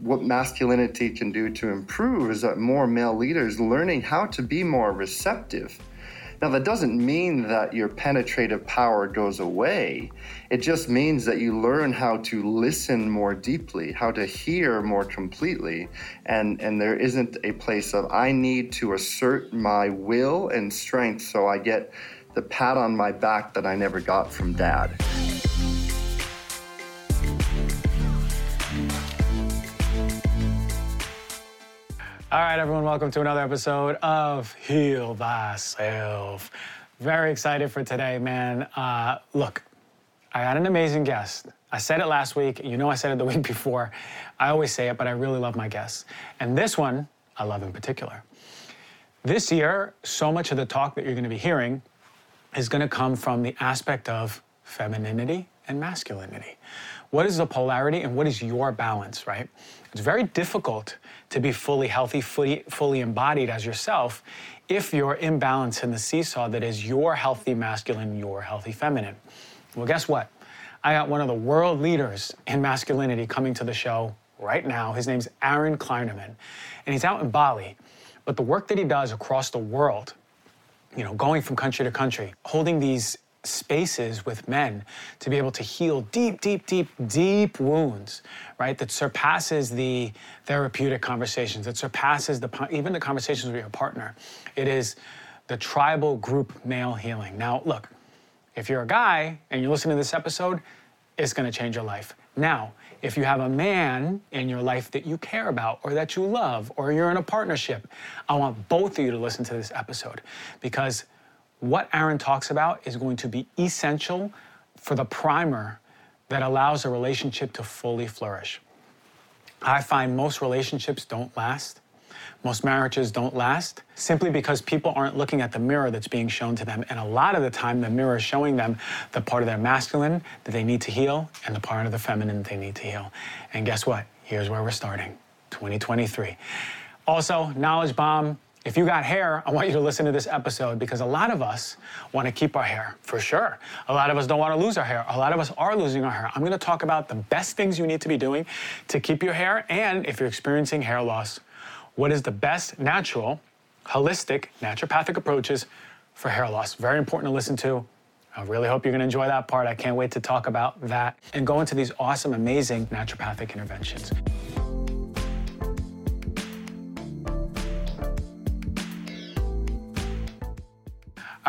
what masculinity can do to improve is that more male leaders learning how to be more receptive. Now, that doesn't mean that your penetrative power goes away. It just means that you learn how to listen more deeply, how to hear more completely. And, and there isn't a place of, I need to assert my will and strength so I get the pat on my back that I never got from dad. All right, everyone, welcome to another episode of Heal Thyself. Very excited for today, man. Uh, look, I got an amazing guest. I said it last week. You know, I said it the week before. I always say it, but I really love my guests. And this one, I love in particular. This year, so much of the talk that you're going to be hearing is going to come from the aspect of femininity and masculinity. What is the polarity and what is your balance, right? It's very difficult to be fully healthy, fully, fully embodied as yourself if you're imbalanced in the seesaw that is your healthy masculine, your healthy feminine. Well, guess what? I got one of the world leaders in masculinity coming to the show right now. His name's Aaron Kleinerman, and he's out in Bali. But the work that he does across the world, you know, going from country to country, holding these spaces with men to be able to heal deep, deep, deep, deep wounds, right? That surpasses the therapeutic conversations, that surpasses the even the conversations with your partner. It is the tribal group male healing. Now, look, if you're a guy and you're listening to this episode, it's going to change your life. Now, if you have a man in your life that you care about or that you love or you're in a partnership, I want both of you to listen to this episode because what Aaron talks about is going to be essential for the primer that allows a relationship to fully flourish. I find most relationships don't last. Most marriages don't last simply because people aren't looking at the mirror that's being shown to them. And a lot of the time, the mirror is showing them the part of their masculine that they need to heal and the part of the feminine that they need to heal. And guess what? Here's where we're starting 2023. Also, knowledge bomb if you got hair, I want you to listen to this episode because a lot of us want to keep our hair, for sure. A lot of us don't want to lose our hair. A lot of us are losing our hair. I'm going to talk about the best things you need to be doing to keep your hair, and if you're experiencing hair loss, what is the best natural, holistic, naturopathic approaches for hair loss. Very important to listen to. I really hope you're going to enjoy that part. I can't wait to talk about that and go into these awesome, amazing naturopathic interventions.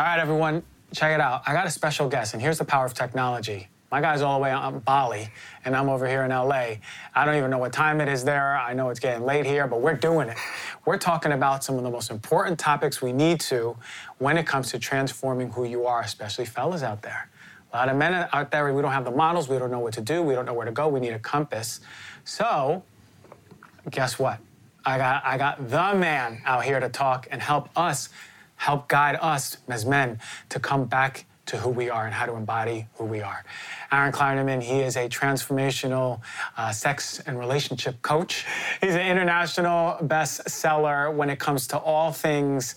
All right, everyone, check it out. I got a special guest, and here's the power of technology. My guy's all the way on Bali, and I'm over here in LA. I don't even know what time it is there. I know it's getting late here, but we're doing it. We're talking about some of the most important topics we need to when it comes to transforming who you are, especially fellas out there. A lot of men out there, we don't have the models, we don't know what to do, we don't know where to go, we need a compass. So, guess what? I got, I got the man out here to talk and help us help guide us as men to come back to who we are and how to embody who we are. Aaron Kleinerman, he is a transformational uh, sex and relationship coach. He's an international bestseller when it comes to all things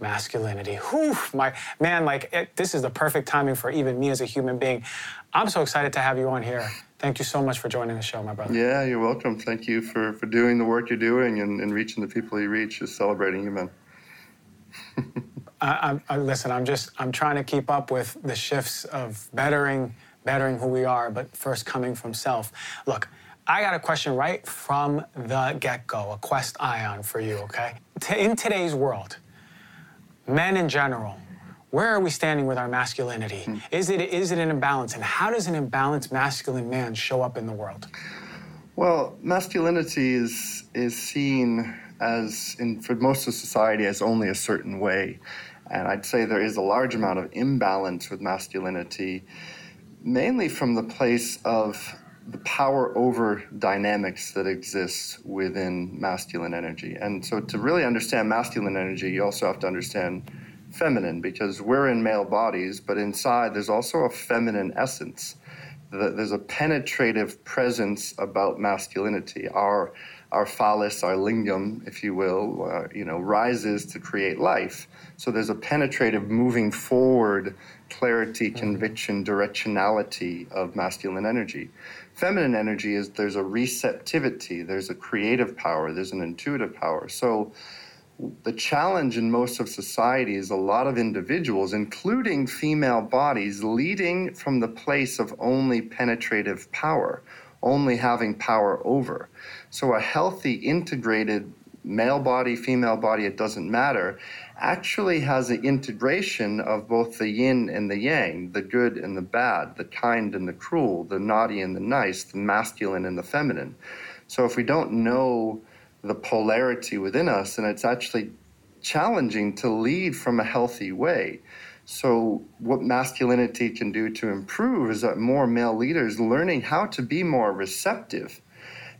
masculinity. Whew, my man, like it, this is the perfect timing for even me as a human being. I'm so excited to have you on here. Thank you so much for joining the show, my brother. Yeah, you're welcome. Thank you for, for doing the work you're doing and, and reaching the people you reach, is celebrating you, man. I, I, listen, I'm just I'm trying to keep up with the shifts of bettering, bettering who we are, but first coming from self. Look, I got a question right from the get-go, a quest ion for you, okay? in today's world, men in general, where are we standing with our masculinity? Hmm. Is it is it an imbalance, and how does an imbalanced masculine man show up in the world? Well, masculinity is is seen as in for most of society as only a certain way. And I'd say there is a large amount of imbalance with masculinity, mainly from the place of the power over dynamics that exists within masculine energy. And so to really understand masculine energy, you also have to understand feminine because we're in male bodies, but inside there's also a feminine essence the, there's a penetrative presence about masculinity. Our our phallus, our lingam, if you will, uh, you know, rises to create life. So there's a penetrative, moving forward, clarity, mm-hmm. conviction, directionality of masculine energy. Feminine energy is there's a receptivity, there's a creative power, there's an intuitive power. So the challenge in most of society is a lot of individuals, including female bodies, leading from the place of only penetrative power, only having power over. So a healthy, integrated male body, female body, it doesn't matter, actually has an integration of both the yin and the yang, the good and the bad, the kind and the cruel, the naughty and the nice, the masculine and the feminine. So if we don't know the polarity within us, and it's actually challenging to lead from a healthy way. So, what masculinity can do to improve is that more male leaders learning how to be more receptive.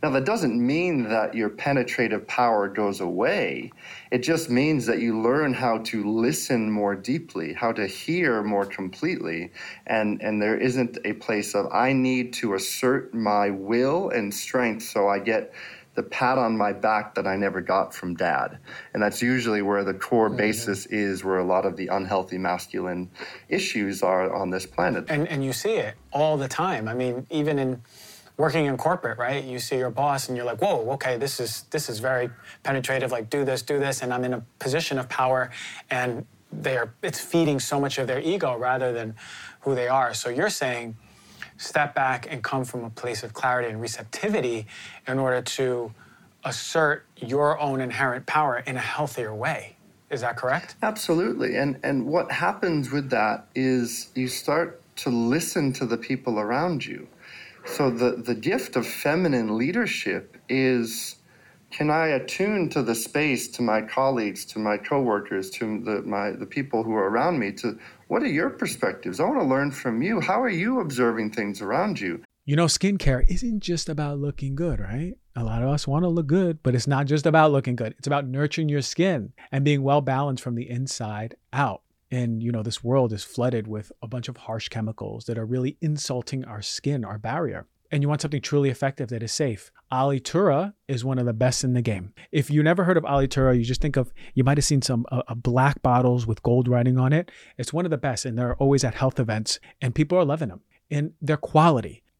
Now, that doesn't mean that your penetrative power goes away. It just means that you learn how to listen more deeply, how to hear more completely. And, and there isn't a place of, I need to assert my will and strength so I get the pat on my back that I never got from dad. And that's usually where the core mm-hmm. basis is, where a lot of the unhealthy masculine issues are on this planet. And, and you see it all the time. I mean, even in working in corporate, right? You see your boss and you're like, whoa, okay, this is this is very penetrative, like do this, do this, and I'm in a position of power and they're it's feeding so much of their ego rather than who they are. So you're saying step back and come from a place of clarity and receptivity in order to assert your own inherent power in a healthier way. Is that correct? Absolutely. And and what happens with that is you start to listen to the people around you. So the, the gift of feminine leadership is can I attune to the space, to my colleagues, to my coworkers, to the, my, the people who are around me, to what are your perspectives? I want to learn from you. How are you observing things around you? You know, skincare isn't just about looking good, right? A lot of us want to look good, but it's not just about looking good. It's about nurturing your skin and being well balanced from the inside out. And, you know, this world is flooded with a bunch of harsh chemicals that are really insulting our skin, our barrier and you want something truly effective that is safe, Alitura is one of the best in the game. If you never heard of Alitura, you just think of you might have seen some uh, uh, black bottles with gold writing on it. It's one of the best, and they're always at health events, and people are loving them. And their quality,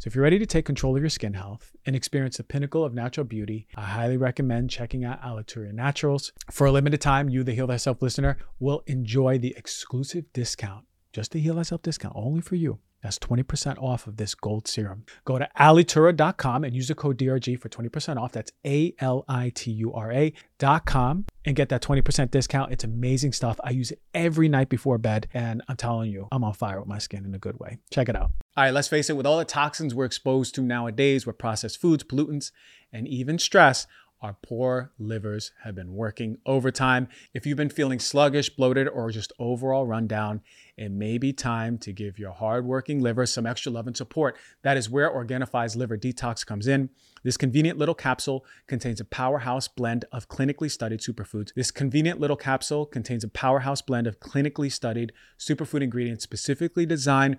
So if you're ready to take control of your skin health and experience the pinnacle of natural beauty, I highly recommend checking out Alitura Naturals. For a limited time, you, the Heal Thyself listener, will enjoy the exclusive discount, just the Heal Thyself discount, only for you. That's 20% off of this gold serum. Go to alitura.com and use the code DRG for 20% off. That's A L I T U R A.com and get that 20% discount. It's amazing stuff. I use it every night before bed, and I'm telling you, I'm on fire with my skin in a good way. Check it out. All right, let's face it, with all the toxins we're exposed to nowadays with processed foods, pollutants, and even stress, our poor livers have been working overtime. If you've been feeling sluggish, bloated, or just overall run down, it may be time to give your hardworking liver some extra love and support. That is where Organifi's Liver Detox comes in. This convenient little capsule contains a powerhouse blend of clinically studied superfoods. This convenient little capsule contains a powerhouse blend of clinically studied superfood ingredients specifically designed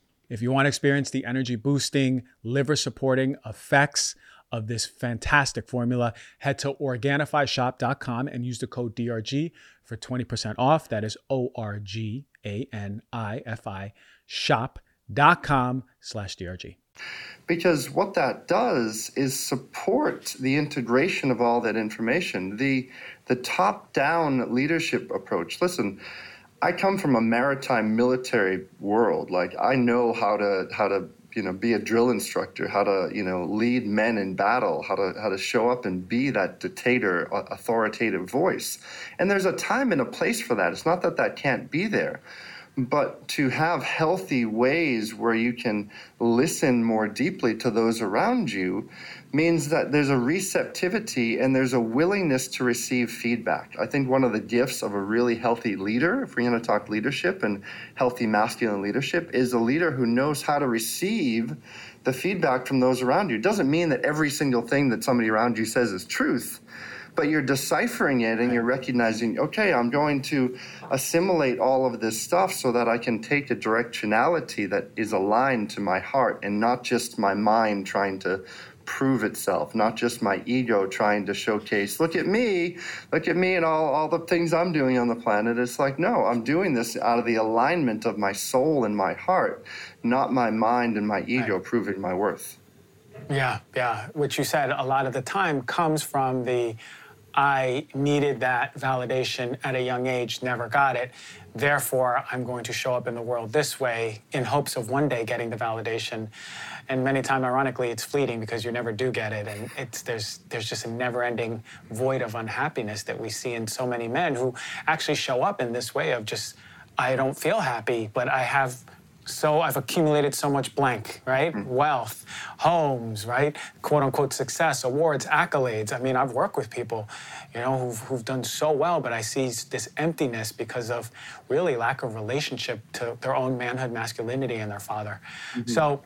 If you want to experience the energy boosting, liver supporting effects of this fantastic formula, head to OrganifiShop.com and use the code DRG for 20% off. That is O R G A N I F I shop.com slash DRG. Because what that does is support the integration of all that information, the, the top down leadership approach. Listen, I come from a maritime military world. Like I know how to how to you know be a drill instructor how to you know lead men in battle how to how to show up and be that dictator authoritative voice. And there's a time and a place for that. It's not that that can't be there but to have healthy ways where you can listen more deeply to those around you means that there's a receptivity and there's a willingness to receive feedback. I think one of the gifts of a really healthy leader, if we're going to talk leadership and healthy masculine leadership, is a leader who knows how to receive the feedback from those around you. It doesn't mean that every single thing that somebody around you says is truth but you're deciphering it and you're recognizing, okay, I'm going to assimilate all of this stuff so that I can take a directionality that is aligned to my heart and not just my mind trying to prove itself, not just my ego trying to showcase, look at me, look at me and all, all the things I'm doing on the planet. It's like, no, I'm doing this out of the alignment of my soul and my heart, not my mind and my ego right. proving my worth. Yeah, yeah. Which you said a lot of the time comes from the I needed that validation at a young age, never got it. Therefore, I'm going to show up in the world this way in hopes of one day getting the validation. And many times, ironically, it's fleeting because you never do get it. And it's, there's, there's just a never ending void of unhappiness that we see in so many men who actually show up in this way of just, I don't feel happy, but I have so I've accumulated so much blank, right? Mm-hmm. Wealth, homes, right? Quote unquote success, awards, accolades. I mean, I've worked with people, you know, who've, who've done so well, but I see this emptiness because of really lack of relationship to their own manhood, masculinity, and their father. Mm-hmm. So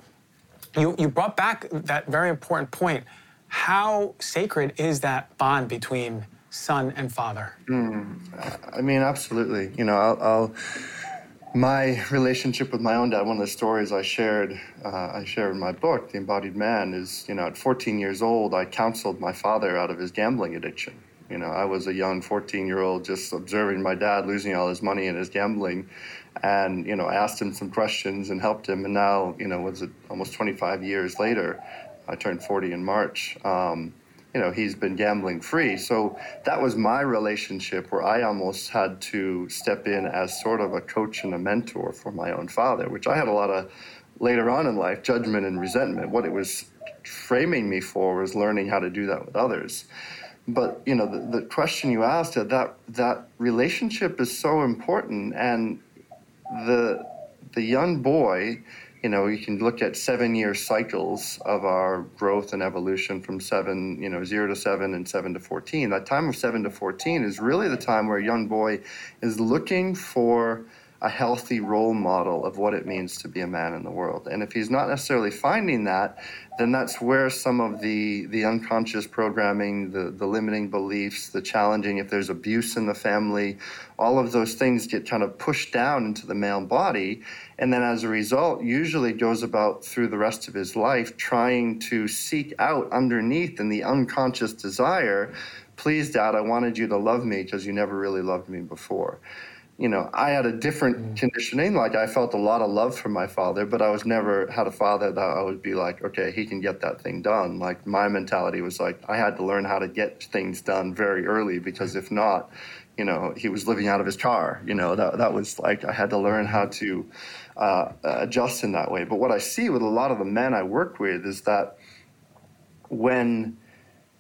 you, you brought back that very important point. How sacred is that bond between son and father? Mm, I mean, absolutely. You know, I'll, I'll my relationship with my own dad, one of the stories I shared, uh, I shared in my book, The Embodied Man, is you know at 14 years old, I counseled my father out of his gambling addiction. You know, I was a young 14 year old just observing my dad losing all his money in his gambling, and you know, asked him some questions and helped him. And now, you know, was it almost 25 years later? I turned 40 in March. Um, you know he's been gambling free. So that was my relationship where i almost had to step in as sort of a coach and a mentor for my own father which i had a lot of later on in life judgment and resentment. What it was framing me for was learning how to do that with others. But you know the, the question you asked that that relationship is so important. And the the young boy you know, you can look at seven year cycles of our growth and evolution from seven, you know, zero to seven and seven to 14. That time of seven to 14 is really the time where a young boy is looking for a healthy role model of what it means to be a man in the world. And if he's not necessarily finding that, then that's where some of the, the unconscious programming, the, the limiting beliefs, the challenging, if there's abuse in the family, all of those things get kind of pushed down into the male body. And then as a result, usually goes about through the rest of his life trying to seek out underneath in the unconscious desire, please, dad, I wanted you to love me because you never really loved me before you know, I had a different mm. conditioning. Like I felt a lot of love from my father, but I was never had a father that I would be like, okay, he can get that thing done. Like my mentality was like I had to learn how to get things done very early because if not, you know, he was living out of his car. You know, that that was like I had to learn how to uh, adjust in that way. But what I see with a lot of the men I work with is that when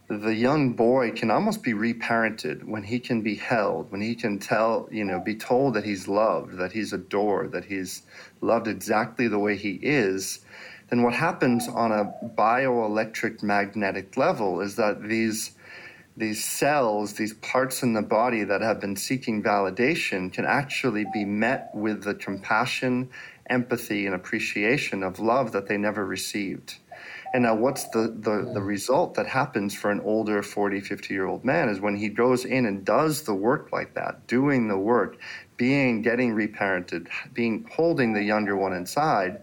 the young boy can almost be reparented when he can be held, when he can tell, you know, be told that he's loved, that he's adored, that he's loved exactly the way he is, then what happens on a bioelectric magnetic level is that these these cells, these parts in the body that have been seeking validation, can actually be met with the compassion, empathy, and appreciation of love that they never received. And now, what's the, the, the result that happens for an older 40, 50 year old man is when he goes in and does the work like that, doing the work, being, getting reparented, being, holding the younger one inside,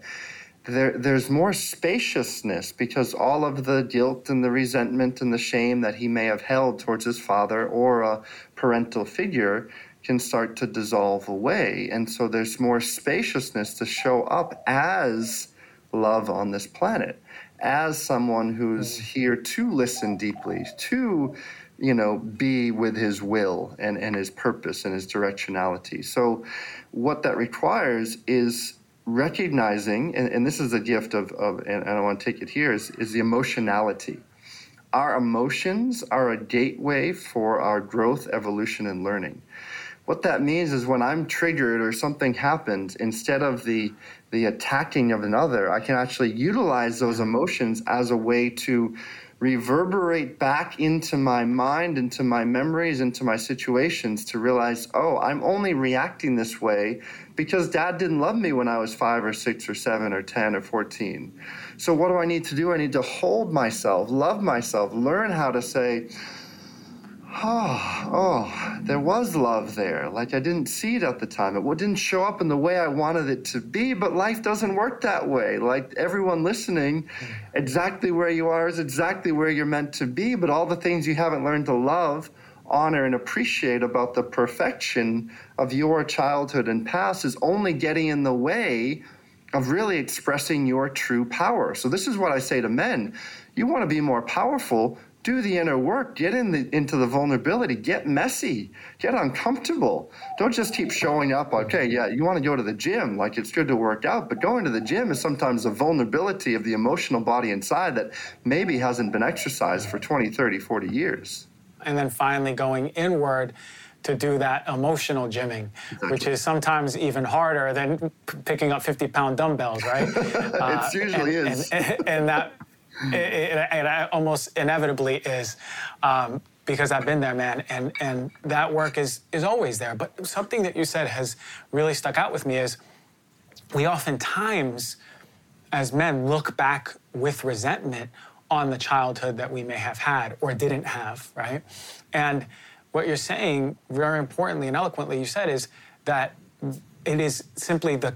there, there's more spaciousness because all of the guilt and the resentment and the shame that he may have held towards his father or a parental figure can start to dissolve away. And so there's more spaciousness to show up as love on this planet as someone who's here to listen deeply, to you know, be with his will and, and his purpose and his directionality. So, what that requires is recognizing, and, and this is a gift of, of and, I want to take it here, is, is the emotionality. Our emotions are a gateway for our growth, evolution, and learning. What that means is when I'm triggered or something happens, instead of the the attacking of another, I can actually utilize those emotions as a way to reverberate back into my mind, into my memories, into my situations to realize, oh, I'm only reacting this way because dad didn't love me when I was five or six or seven or 10 or 14. So, what do I need to do? I need to hold myself, love myself, learn how to say, oh, oh, there was love there. Like I didn't see it at the time. It didn't show up in the way I wanted it to be, but life doesn't work that way. Like everyone listening, hmm. exactly where you are is exactly where you're meant to be, but all the things you haven't learned to love, honor, and appreciate about the perfection of your childhood and past is only getting in the way of really expressing your true power. So, this is what I say to men you want to be more powerful do the inner work get in the, into the vulnerability get messy get uncomfortable don't just keep showing up okay yeah you want to go to the gym like it's good to work out but going to the gym is sometimes a vulnerability of the emotional body inside that maybe hasn't been exercised for 20 30 40 years and then finally going inward to do that emotional gymming, exactly. which is sometimes even harder than p- picking up 50 pound dumbbells, right? uh, it usually and, is. And, and, that it, it, it, almost inevitably is. Um, because I've been there, man, and and that work is is always there. But something that you said has really stuck out with me is we oftentimes, as men, look back with resentment on the childhood that we may have had or didn't have, right? And what you're saying, very importantly and eloquently, you said is that it is simply the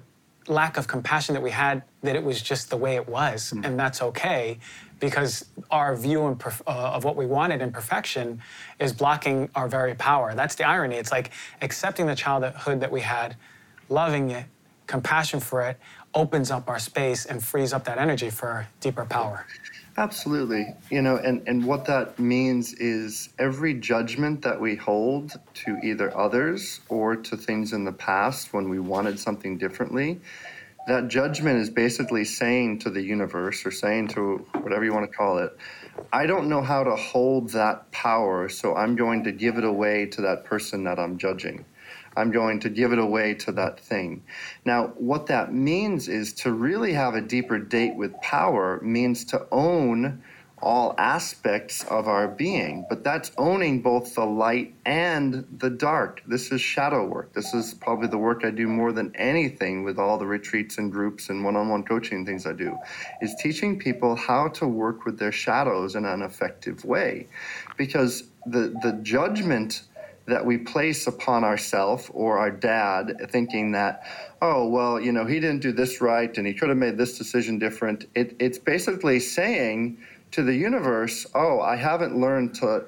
lack of compassion that we had that it was just the way it was mm. and that's okay because our view uh, of what we wanted in perfection is blocking our very power that's the irony it's like accepting the childhood that we had loving it compassion for it opens up our space and frees up that energy for deeper power Absolutely. You know, and, and what that means is every judgment that we hold to either others or to things in the past when we wanted something differently, that judgment is basically saying to the universe or saying to whatever you want to call it, I don't know how to hold that power, so I'm going to give it away to that person that I'm judging. I'm going to give it away to that thing. Now, what that means is to really have a deeper date with power means to own all aspects of our being, but that's owning both the light and the dark. This is shadow work. This is probably the work I do more than anything with all the retreats and groups and one-on-one coaching things I do is teaching people how to work with their shadows in an effective way. Because the the judgment that we place upon ourself or our dad, thinking that, oh, well, you know, he didn't do this right and he could have made this decision different. It, it's basically saying to the universe, oh, I haven't learned to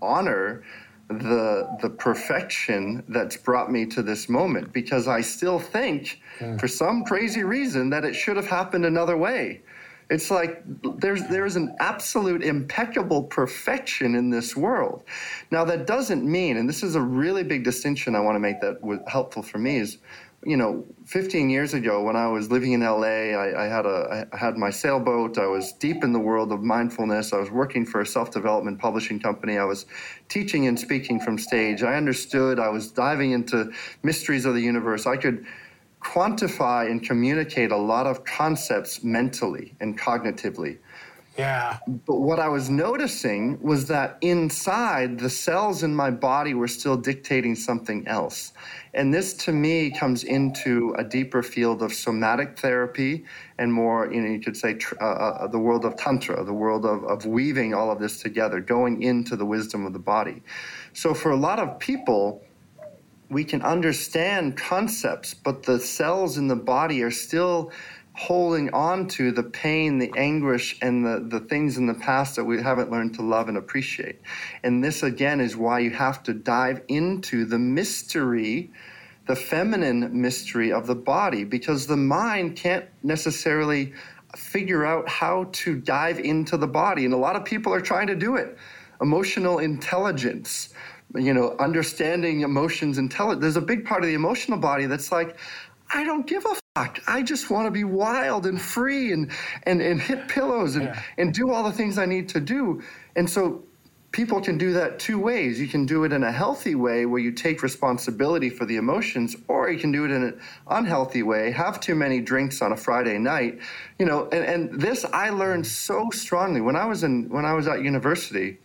honor the the perfection that's brought me to this moment because I still think mm. for some crazy reason that it should have happened another way. It's like there's there's an absolute impeccable perfection in this world. Now that doesn't mean, and this is a really big distinction I want to make that was helpful for me is, you know, 15 years ago when I was living in LA, I, I had a I had my sailboat. I was deep in the world of mindfulness. I was working for a self development publishing company. I was teaching and speaking from stage. I understood. I was diving into mysteries of the universe. I could quantify and communicate a lot of concepts mentally and cognitively. Yeah. But what I was noticing was that inside, the cells in my body were still dictating something else. And this to me comes into a deeper field of somatic therapy and more, you know, you could say tr- uh, uh, the world of Tantra, the world of, of weaving all of this together, going into the wisdom of the body. So for a lot of people, we can understand concepts, but the cells in the body are still holding on to the pain, the anguish, and the, the things in the past that we haven't learned to love and appreciate. And this, again, is why you have to dive into the mystery, the feminine mystery of the body, because the mind can't necessarily figure out how to dive into the body. And a lot of people are trying to do it. Emotional intelligence, you know, understanding emotions, intelligence. There's a big part of the emotional body that's like, I don't give a fuck. I just want to be wild and free and and, and hit pillows and, Yeah. and do all the things I need to do. And so people can do that two ways. You can do it in a healthy way where you take responsibility for the emotions, or you can do it in an unhealthy way, have too many drinks on a Friday night. You know, and, and this I learned so strongly when I was in when I was at university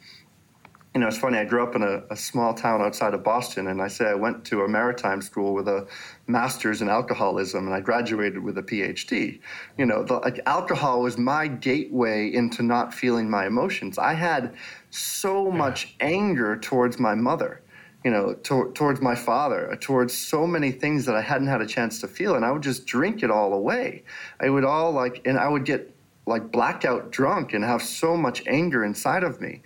you know, it's funny. I grew up in a, a, small town outside of Boston, and I say I went to a maritime school with a master's in alcoholism, and I graduated with a PhD. You know, the, like alcohol was my gateway into not feeling my emotions. I had so much anger towards my mother, you know, to, towards my father, towards so many things that I hadn't had a chance to feel, and I would just drink it all away. I would all like, and I would get like blackout drunk and have so much anger inside of me.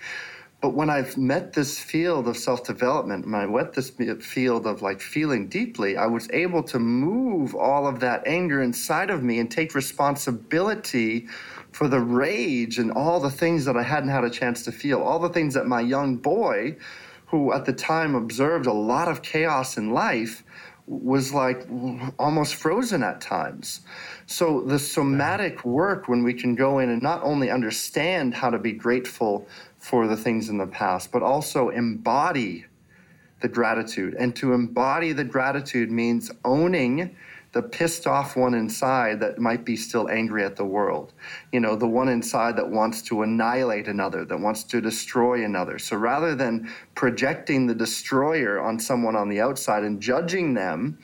But when I've met this field of self development, when I met this field of like feeling deeply, I was able to move all of that anger inside of me and take responsibility for the rage and all the things that I hadn't had a chance to feel, all the things that my young boy, who at the time observed a lot of chaos in life, was like almost frozen at times. So the somatic work, when we can go in and not only understand how to be grateful for the things in the past, but also embody the gratitude. And to embody the gratitude means owning the pissed off one inside that might be still angry at the world. You know, the one inside that wants to annihilate another, that wants to destroy another. So rather than projecting the destroyer on someone on the outside and judging them,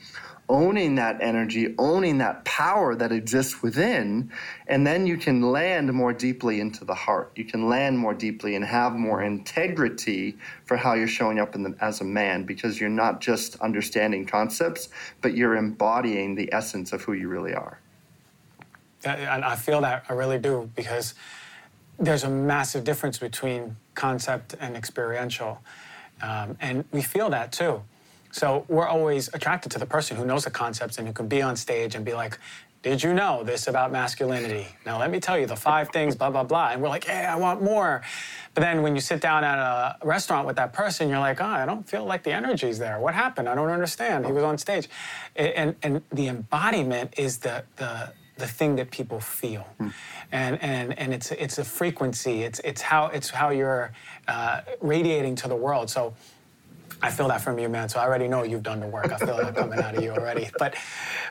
owning that energy, owning that power that exists within, and then you can land more deeply into the heart. You can land more deeply and have more integrity for how you're showing up the, as a man because you're not just understanding concepts, but you're embodying the essence of who you really are. I feel that, I really do, because there's a massive difference between concept and experiential. Um, and we feel that too. So we're always attracted to the person who knows the concepts and who can be on stage and be like, did you know this about masculinity? Now let me tell you the five things, blah, blah, blah. And we're like, hey, I want more. But then when you sit down at a restaurant with that person, you're like, oh, I don't feel like the energy's there. What happened? I don't understand. He was on stage. And, and the embodiment is the, the, the thing that people feel, mm. and and and it's it's a frequency. It's it's how it's how you're uh, radiating to the world. So I feel that from you, man. So I already know you've done the work. I feel that coming out of you already. But,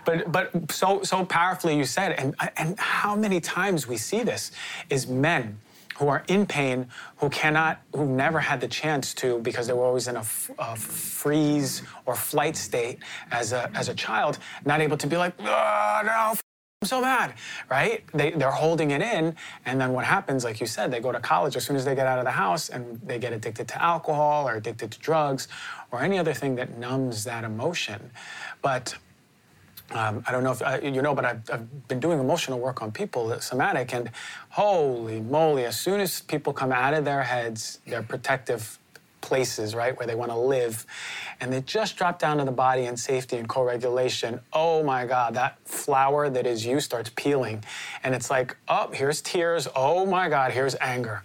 but, but so so powerfully you said, and and how many times we see this is men who are in pain, who cannot, who never had the chance to because they were always in a, freeze or flight state as a as a child, not able to be like, oh, no. I'm so mad, right? They, they're holding it in. And then what happens, like you said, they go to college as soon as they get out of the house and they get addicted to alcohol or addicted to drugs or any other thing that numbs that emotion. But um, I don't know if uh, you know, but I've, I've, been doing emotional work on people, somatic, and holy moly, as soon as people come out of their heads, their protective places, right, where they want to live, and they just drop down to the body in safety and co-regulation. Oh my God, that flower that is you starts peeling, and it's like, oh, here's tears. Oh my God, here's anger,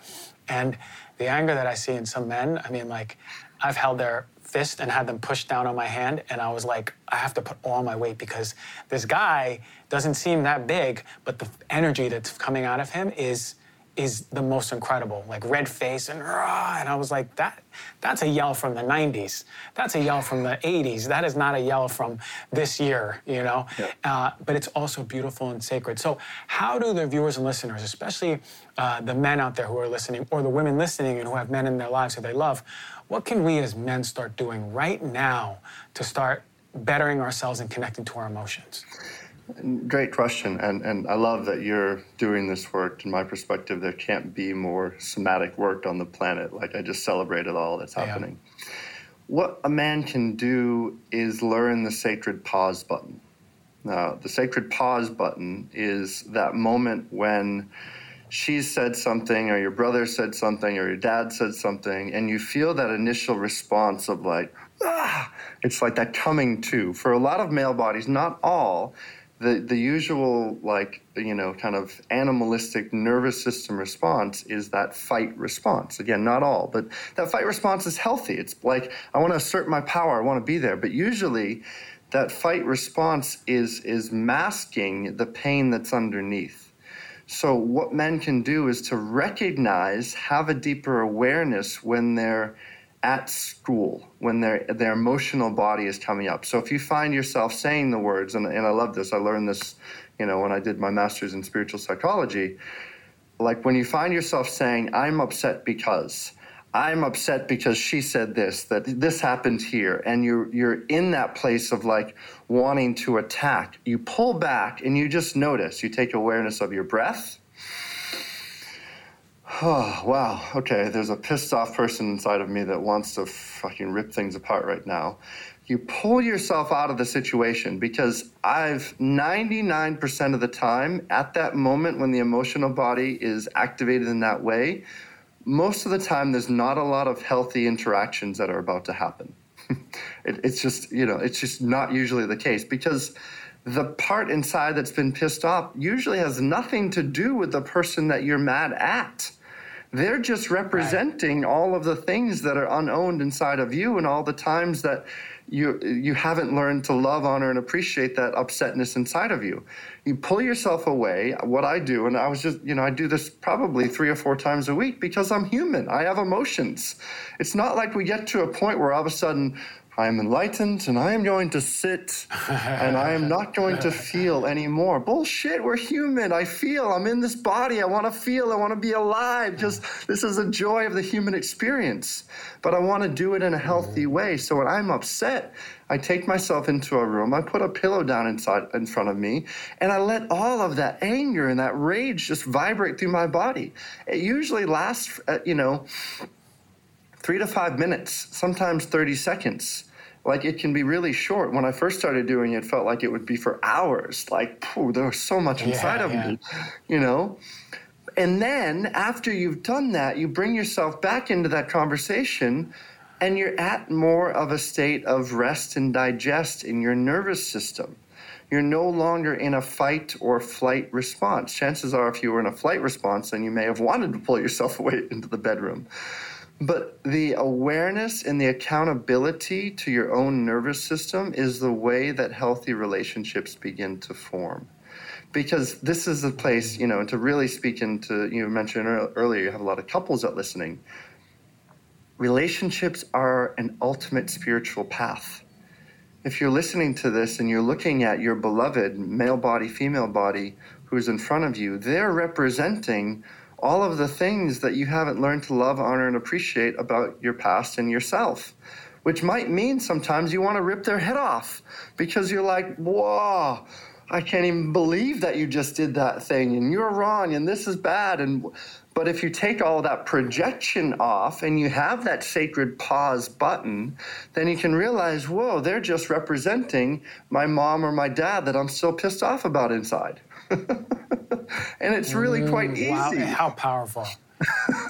and the anger that I see in some men. I mean, like, I've held their fist and had them push down on my hand, and I was like, I have to put all my weight because this guy doesn't seem that big, but the energy that's coming out of him is is the most incredible, like red face and rah, and I was like, that that's a yell from the 90s. That's a yell from the 80s. That is not a yell from this year, you know. Yeah. Uh, but it's also beautiful and sacred. So how do the viewers and listeners, especially uh, the men out there who are listening, or the women listening and who have men in their lives who they love, what can we as men start doing right now to start bettering ourselves and connecting to our emotions? Great question, and and I love that you're doing this work. In my perspective, there can't be more somatic work on the planet. Like I just celebrated all that's happening. Yeah. What a man can do is learn the sacred pause button. Now, the sacred pause button is that moment when she said something, or your brother said something, or your dad said something, and you feel that initial response of like, ah, it's like that coming to. For a lot of male bodies, not all, the the usual like you know kind of animalistic nervous system response is that fight response. Again not all but that fight response is healthy. It's like i want to assert my power i want to be there. But usually that fight response is is masking the pain that's underneath. So what men can do is to recognize have a deeper awareness when they're at school when their their emotional body is coming up. So if you find yourself saying the words, and, and I love this, I learned this, you know, when I did my master's in spiritual psychology. Like when you find yourself saying, "I'm upset because," I'm upset because she said this, that this happened here, and you're you're in that place of like wanting to attack. You pull back and you just notice. You take awareness of your breath Oh, wow. Okay, there's a pissed off person inside of me that wants to fucking rip things apart right now. You pull yourself out of the situation because I've 99% of the time at that moment when the emotional body is activated in that way, most of the time there's not a lot of healthy interactions that are about to happen. it, it's just, you know, it's just not usually the case because the part inside that's been pissed off usually has nothing to do with the person that you're mad at. They're just representing right. all of the things that are unowned inside of you and all the times that you you haven't learned to love, honor, and appreciate that upsetness inside of you. You pull yourself away. What I do, and I was just, you know, I do this probably three or four times a week because I'm human. I have emotions. It's not like we get to a point where all of a sudden, I am enlightened and I am going to sit and I am not going to feel anymore. Bullshit, we're human. I feel, I'm in this body. I want to feel, I want to be alive. Just this is a joy of the human experience. But I want to do it in a healthy way. So when I'm upset, I take myself into a room, I put a pillow down inside in front of me, and I let all of that anger and that rage just vibrate through my body. It usually lasts, uh, you know, three to five minutes, sometimes 30 seconds. Like it can be really short. When I first started doing it, it felt like it would be for hours. Like, phew, there was so much inside yeah, of yeah. me, you know? And then after you've done that, you bring yourself back into that conversation and you're at more of a state of rest and digest in your nervous system. You're no longer in a fight or flight response. Chances are, if you were in a flight response, then you may have wanted to pull yourself away into the bedroom. But the awareness and the accountability to your own nervous system is the way that healthy relationships begin to form. Because this is the place, you know, to really speak into, you mentioned earlier, you have a lot of couples that listening. Relationships are an ultimate spiritual path. If you're listening to this and you're looking at your beloved male body, female body, who's in front of you, they're representing all of the things that you haven't learned to love, honor, and appreciate about your past and yourself. Which might mean sometimes you want to rip their head off because you're like, whoa, I can't even believe that you just did that thing and you're wrong and this is bad. And but if you take all that projection off and you have that sacred pause button, then you can realize, whoa, they're just representing my mom or my dad that I'm still pissed off about inside. and it's really quite mm, easy. Wow, how powerful.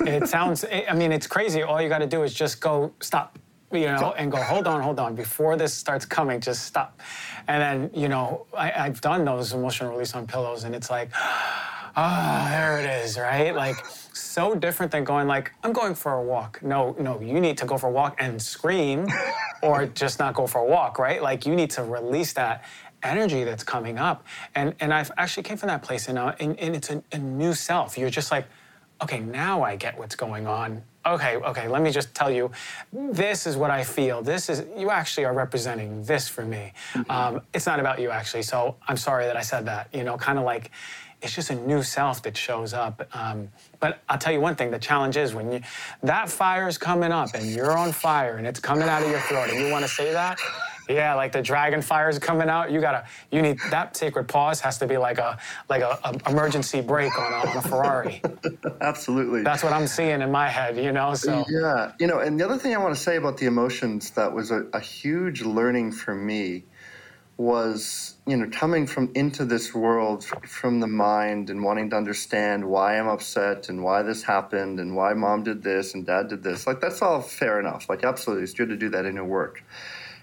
it sounds, I mean, it's crazy. All you got to do is just go, stop, you know, and go, hold on, hold on. Before this starts coming, just stop. And then, you know, I, have done those emotional release on pillows, and it's like, ah, oh, there it is, right? Like, so different than going like, I'm going for a walk. No, no, you need to go for a walk and scream or just not go for a walk, right? Like you need to release that energy that's coming up. And and I've actually came from that place, and, uh, and, and it's a, a, new self. You're just like, okay, now I get what's going on. Okay, okay, let me just tell you, this is what I feel. This is, you actually are representing this for me. Mm-hmm. Um, it's not about you, actually. So I'm sorry that I said that. You know, kind of like, it's just a new self that shows up. Um, but I'll tell you one thing: the challenge is when you, that fire is coming up and you're on fire and it's coming out of your throat, and you want to say that, yeah, like the dragon fire is coming out. You gotta, you need that sacred pause has to be like a like a, a emergency brake on a, on a Ferrari. Absolutely. That's what I'm seeing in my head, you know. So yeah, you know, and the other thing I want to say about the emotions that was a, a huge learning for me was you know coming from into this world from the mind and wanting to understand why i'm upset and why this happened and why mom did this and dad did this like that's all fair enough like absolutely it's good to do that in your work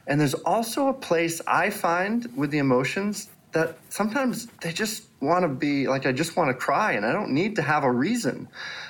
and there's also a place i find with the emotions that sometimes they just want to be like i just want to cry and i don't need to have a reason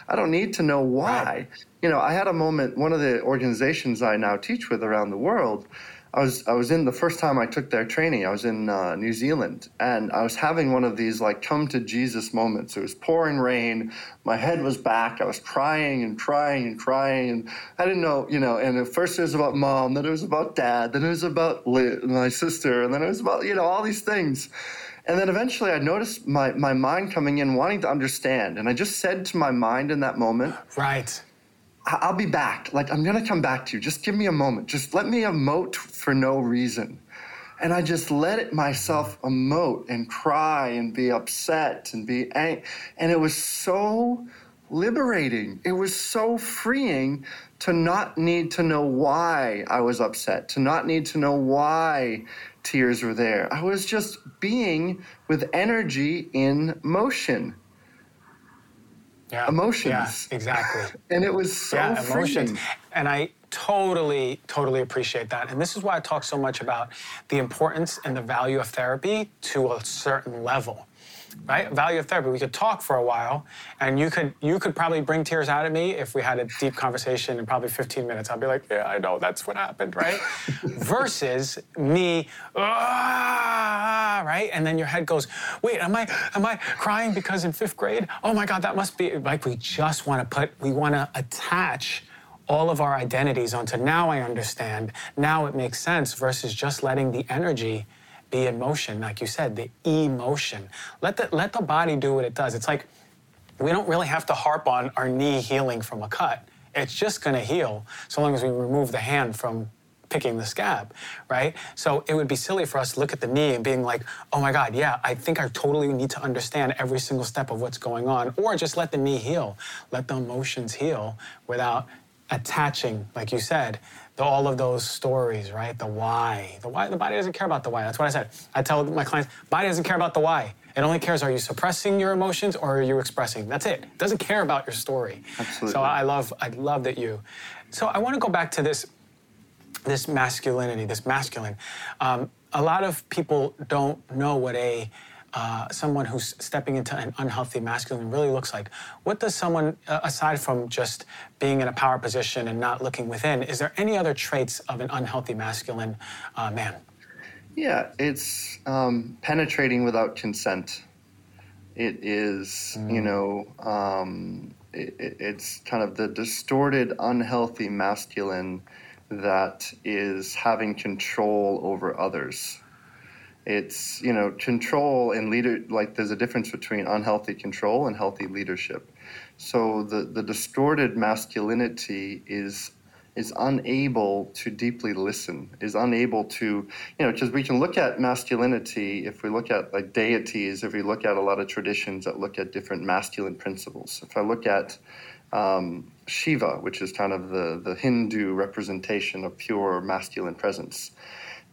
i don't need to know why right. you know i had a moment one of the organizations i now teach with around the world I was I was in the first time I took their training. I was in uh, New Zealand, and I was having one of these like come to Jesus moments. It was pouring rain. My head was back. I was crying and crying and crying, and I didn't know, you know. And at first it was about mom, then it was about dad, then it was about my sister, and then it was about you know all these things. And then eventually I noticed my, my mind coming in, wanting to understand. And I just said to my mind in that moment, Right I'll be back. Like, I'm going to come back to you. Just give me a moment. Just let me emote for no reason. And I just let it myself emote and cry and be upset and be angry. And it was so liberating. It was so freeing to not need to know why I was upset, to not need to know why tears were there. I was just being with energy in motion yeah. emotions. Yeah, exactly. and it was so yeah, emotions. Freeing. And I totally, totally appreciate that. And this is why I talk so much about the importance and the value of therapy to a certain level right? Value of therapy. We could talk for a while, and you could you could probably bring tears out of me if we had a deep conversation in probably 15 minutes. I'd be like, yeah, I know that's what happened, right? Versus me, ah, right? And then your head goes, wait, am I am I crying because in fifth grade? Oh my God, that must be like we just want to put we want to attach all of our identities onto now I understand, now it makes sense versus just letting the energy be emotion, like you said, the emotion. Let the, let the body do what it does. It's like we don't really have to harp on our knee healing from a cut. It's just going to heal so long as we remove the hand from picking the scab, right? So it would be silly for us to look at the knee and being like, oh my God, yeah, I think I totally need to understand every single step of what's going on, or just let the knee heal, let the emotions heal without attaching, like you said, the, all of those stories, right? The why. The why. The body doesn't care about the why. That's what I said. I tell my clients, body doesn't care about the why. It only cares are you suppressing your emotions or are you expressing? That's it. It doesn't care about your story. Absolutely. So I love I love that you. So I want to go back to this this masculinity, this masculine. Um, a lot of people don't know what a uh, someone who's stepping into an unhealthy masculine really looks like. What does someone, uh, aside from just being in a power position and not looking within, is there any other traits of an unhealthy masculine uh, man? Yeah, it's um, penetrating without consent. It is, mm. you know, um, it, it's kind of the distorted, unhealthy masculine that is having control over others it's you know control and leader like there's a difference between unhealthy control and healthy leadership. So the the distorted masculinity is is unable to deeply listen is unable to you know because we can look at masculinity if we look at like deities if we look at a lot of traditions that look at different masculine principles. If i look at um, shiva which is kind of the the hindu representation of pure masculine presence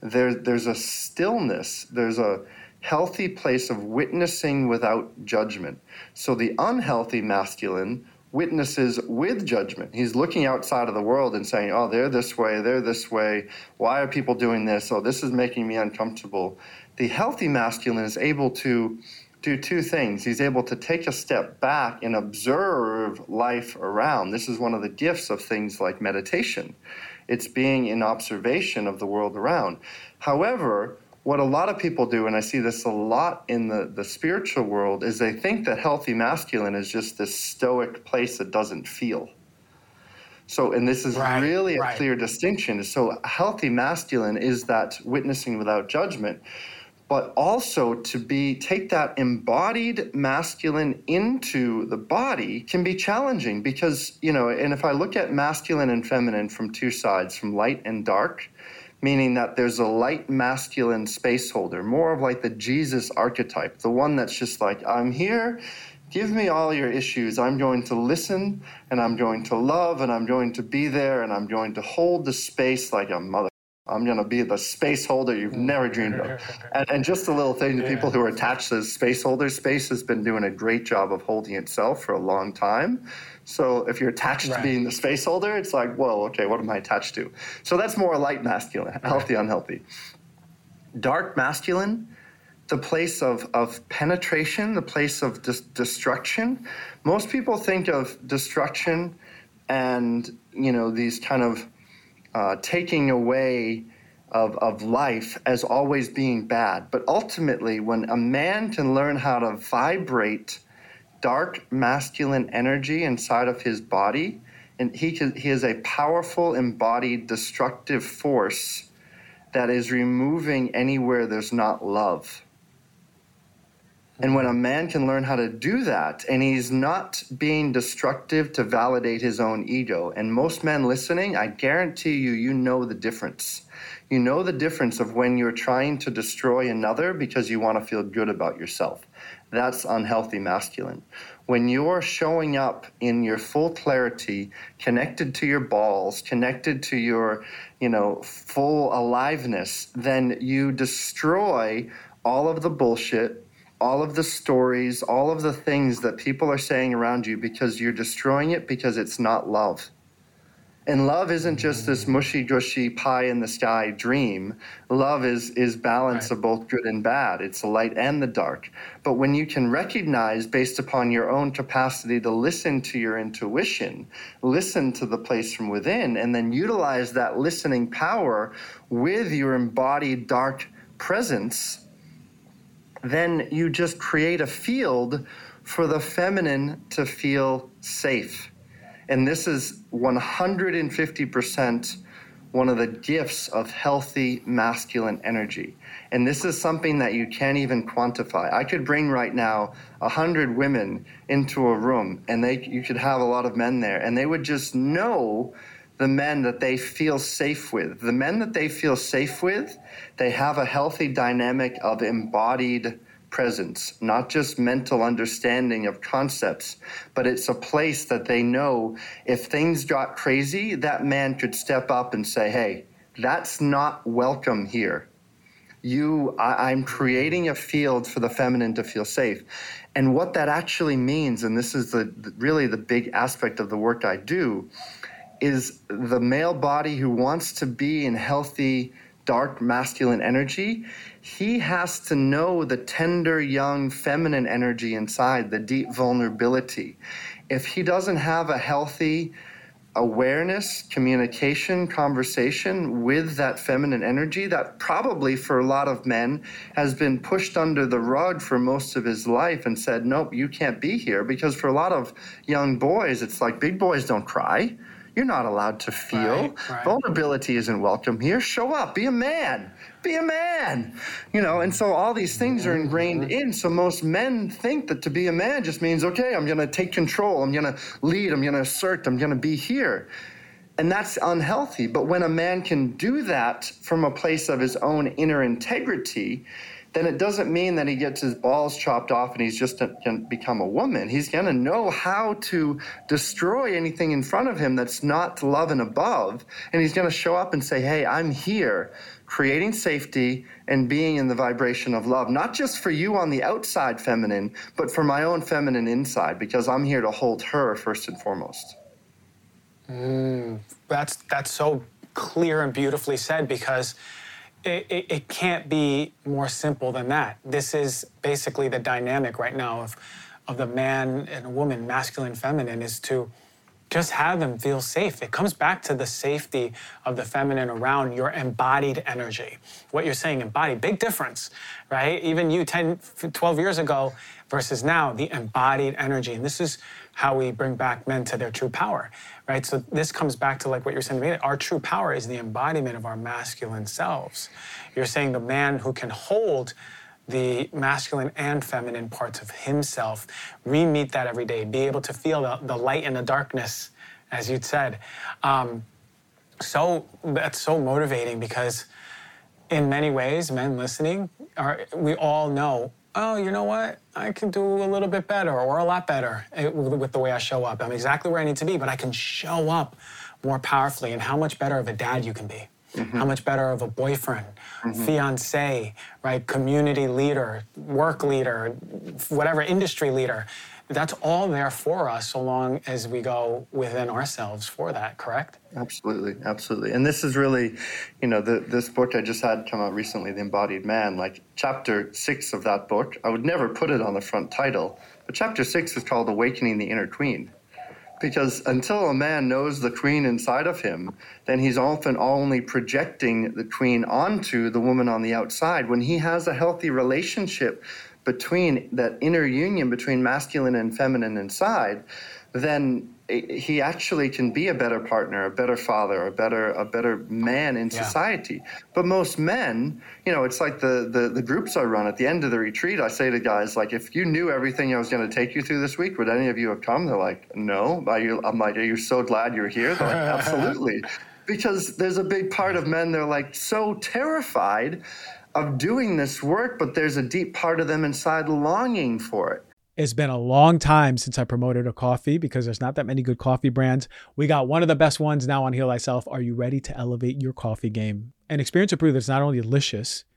there, there's a stillness, there's a healthy place of witnessing without judgment. So the unhealthy masculine witnesses with judgment. He's looking outside of the world and saying, oh, they're this way, they're this way. Why are people doing this? Oh, this is making me uncomfortable. The healthy masculine is able to do two things. He's able to take a step back and observe life around. This is one of the gifts of things like meditation it's being in observation of the world around. However, what a lot of people do, and I see this a lot in the, the spiritual world, is they think that healthy masculine is just this stoic place that doesn't feel. So, and this is Right, really a right. clear distinction. So, healthy masculine is that witnessing without judgment, but also to be take that embodied masculine into the body can be challenging because you know. And if I look at masculine and feminine from two sides, from light and dark, meaning that there's a light masculine space holder, more of like the Jesus archetype, the one that's just like, I'm here, give me all your issues. I'm going to listen and I'm going to love and I'm going to be there and I'm going to hold the space like a mother. I'm going to be the space holder you've never dreamed of. And, and just a little thing to people who are attached to the space holders, space has been doing a great job of holding itself for a long time. So if you're attached Right. to being the space holder, it's like, whoa, okay, what am I attached to? So that's more light masculine, healthy, unhealthy. Dark masculine, the place of, of penetration, the place of dis- destruction. Most people think of destruction and, you know, these kind of uh, taking away of, of life as always being bad. But ultimately, when a man can learn how to vibrate dark masculine energy inside of his body, and he, can, he is a powerful embodied destructive force that is removing anywhere there's not love. And when a man can learn how to do that, and he's not being destructive to validate his own ego, and most men listening, I guarantee you, you know the difference. You know the difference of when you're trying to destroy another because you want to feel good about yourself. That's unhealthy masculine. When you're showing up in your full clarity, connected to your balls, connected to your, you know, full aliveness, then you destroy all of the bullshit, all of the stories, all of the things that people are saying around you because you're destroying it because it's not love. And love isn't just this mushy gushy pie in the sky dream. Love is is balance Right. of both good and bad. It's the light and the dark. But when you can recognize based upon your own capacity to listen to your intuition, listen to the place from within, and then utilize that listening power with your embodied dark presence, then you just create a field for the feminine to feel safe. And this is 150% one of the gifts of healthy masculine energy. And this is something that you can't even quantify. I could bring right now 100 women into a room and they you could have a lot of men there and they would just know the men that they feel safe with. The men that they feel safe with, they have a healthy dynamic of embodied presence, not just mental understanding of concepts, but it's a place that they know if things got crazy, that man could step up and say, hey, that's not welcome here. You, I, I'm creating a field for the feminine to feel safe. And what that actually means, and this is the, really the big aspect of the work I do, is the male body who wants to be in healthy, dark masculine energy, he has to know the tender, young, feminine energy inside, the deep vulnerability. If he doesn't have a healthy awareness, communication, conversation with that feminine energy, that probably for a lot of men has been pushed under the rug for most of his life and said, nope, you can't be here. Because for a lot of young boys, it's like big boys don't cry. You're not allowed to feel. Right, right. Vulnerability isn't welcome here. Show up. Be a man. Be a man. You know, and so all these things are ingrained mm-hmm. in. So most men think that to be a man just means, okay, I'm going to take control. I'm going to lead. I'm going to assert. I'm going to be here. And that's unhealthy. But when a man can do that from a place of his own inner integrity, then it doesn't mean that he gets his balls chopped off and he's just going to become a woman. He's going to know how to destroy anything in front of him that's not love and above. And he's going to show up and say, hey, I'm here creating safety and being in the vibration of love, not just for you on the outside feminine, but for my own feminine inside, because I'm here to hold her first and foremost. Mm, that's that's so clear and beautifully said because it, it, it can't be more simple than that. This is basically the dynamic right now of of the man and woman, masculine, feminine, is to just have them feel safe. It comes back to the safety of the feminine around your embodied energy. What you're saying, embodied, big difference, right? Even you 10, 12 years ago versus now, the embodied energy. And this is how we bring back men to their true power, right? So this comes back to like what you're saying to me. Our true power is the embodiment of our masculine selves. You're saying the man who can hold the masculine and feminine parts of himself, re-meet that every day, be able to feel the, the light and the darkness, as you'd said. Um, so that's so motivating because in many ways, men listening are we all know oh, you know what? I can do a little bit better or a lot better eh, with the way I show up. I'm exactly where I need to be, but I can show up more powerfully and how much better of a dad you can be. Mm-hmm. How much better of a boyfriend, mm-hmm. fiance, right? Community leader, work leader, whatever industry leader that's all there for us so long as we go within ourselves for that correct? Absolutely absolutely. And this is really you know the, this book i just had come out recently the embodied man like chapter six of that book. I would never put it on the front title but chapter six is called awakening the inner queen. Because until a man knows the queen inside of him, then he's often only projecting the queen onto the woman on the outside. When he has a healthy relationship between that inner union between masculine and feminine inside, then he actually can be a better partner, a better father, a better a better man in yeah. society. But most men, you know, it's like the, the the groups I run at the end of the retreat. I say to guys like, if you knew everything I was going to take you through this week, would any of you have come? They're like, no. You, I'm like, are you so glad you're here? They're like, absolutely. because there's a big part of men they're like so terrified of doing this work, but there's a deep part of them inside longing for it. It's been a long time since I promoted a coffee because there's not that many good coffee brands. We got one of the best ones now on Heal Thyself. Are you ready to elevate your coffee game? And experience to prove it's not only delicious,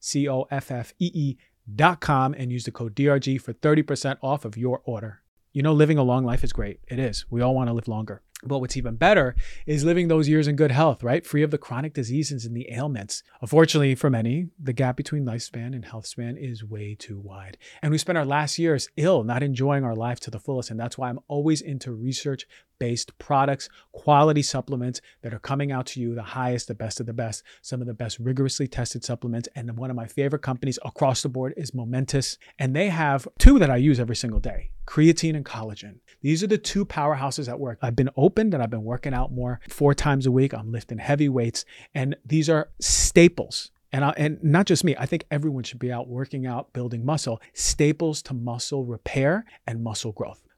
C O F F E E.com and use the code DRG for 30% off of your order. You know, living a long life is great. It is. We all want to live longer. But what's even better is living those years in good health, right? Free of the chronic diseases and the ailments. Unfortunately, for many, the gap between lifespan and health span is way too wide. And we spend our last years ill, not enjoying our life to the fullest. And that's why I'm always into research based products, quality supplements that are coming out to you the highest, the best of the best, some of the best rigorously tested supplements. And one of my favorite companies across the board is Momentous. And they have two that I use every single day creatine and collagen. These are the two powerhouses at work. I've been opened and I've been working out more four times a week. I'm lifting heavy weights, and these are staples and, I, and not just me, I think everyone should be out working out, building muscle, staples to muscle repair and muscle growth.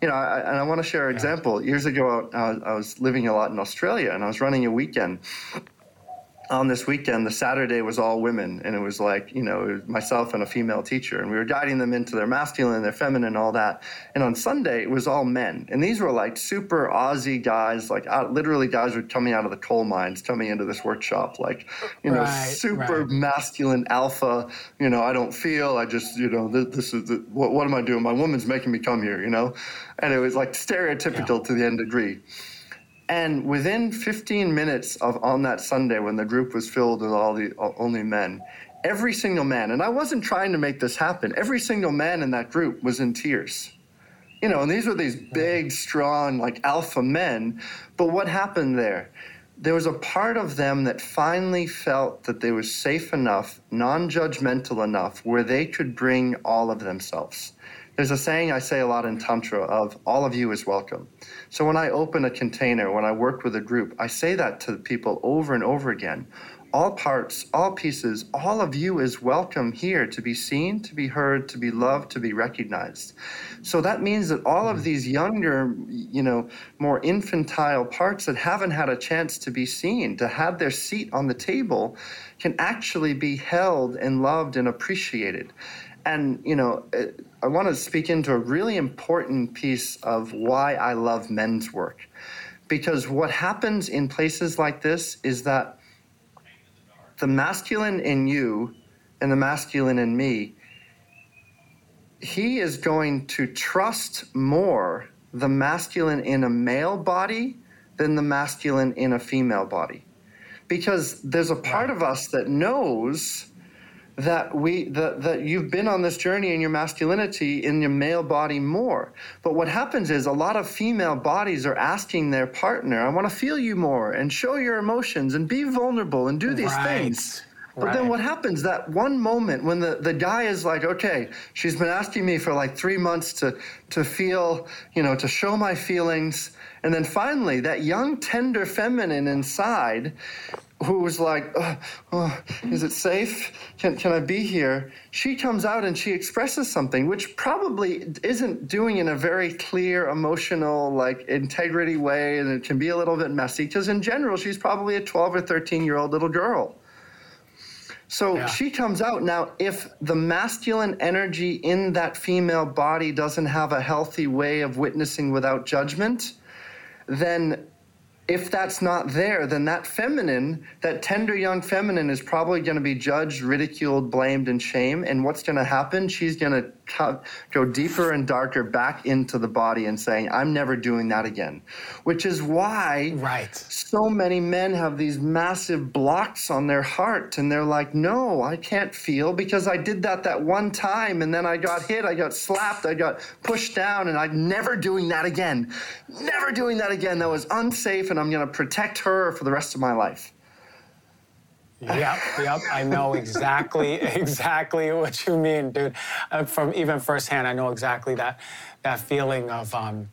you know, I, and I want to share an example. Years ago, I I was living a lot in Australia, and I was running a weekend on this weekend, the Saturday was all women, and it was like you know myself and a female teacher, and we were guiding them into their masculine, their feminine, all that. And on Sunday, it was all men, and these were like super Aussie guys, like out, literally guys were coming out of the coal mines, coming into this workshop, like you know, right, super right. masculine alpha. You know, I don't feel, I just you know, this, this is the, what, what am I doing? My woman's making me come here, you know, and it was like stereotypical yeah. to the end degree. And within 15 minutes of on that Sunday, when the group was filled with all the only men, every single man, and I wasn't trying to make this happen, every single man in that group was in tears. You know, and these were these big, strong, like alpha men. But what happened there? There was a part of them that finally felt that they were safe enough, non judgmental enough, where they could bring all of themselves. There's a saying I say a lot in Tantra of all of you is welcome. So when I open a container, when I work with a group, I say that to people over and over again. All parts, all pieces, all of you is welcome here to be seen, to be heard, to be loved, to be recognized. So that means that all of mm-hmm. these younger, you know, more infantile parts that haven't had a chance to be seen, to have their seat on the table, can actually be held and loved and appreciated and you know uh, i want to speak into a really important piece of why i love men's work. Because what happens in places like this is that the masculine in you and the masculine in me he is going to trust more the masculine in a male body than the masculine in a female body. Because there's a part of us that knows that we that, that you've been on this journey in your masculinity in your male body more but what happens is a lot of female bodies are asking their partner i want to feel you more and show your emotions and be vulnerable and do these right. things but right. then what happens that one moment when the, the guy is like, okay, she's been asking me for like three months to to feel, you know, to show my feelings. And then finally, that young, tender feminine inside who was like, oh, oh, is it safe? Can, can I be here? She comes out and she expresses something which probably isn't doing in a very clear, emotional, like integrity way, and it can be a little bit messy because in general, she's probably a 12 or 13 year old little girl. So yeah. she comes out. Now, if the masculine energy in that female body doesn't have a healthy way of witnessing without judgment, then if that's not there, then that feminine, that tender young feminine, is probably going to be judged, ridiculed, blamed, and shamed. And what's going to happen? She's going to go deeper and darker back into the body and saying, I'm never doing that again. Which is why right. so many men have these massive blocks on their heart. And they're like, no, I can't feel because I did that that one time. And then I got hit, I got slapped, I got pushed down, and I'm never doing that again. Never doing that again. That was unsafe, and I'm going to protect her for the rest of my life. Yep, yep. I know exactly, exactly what you mean, dude. Uh, from even firsthand, I know exactly that that feeling of um,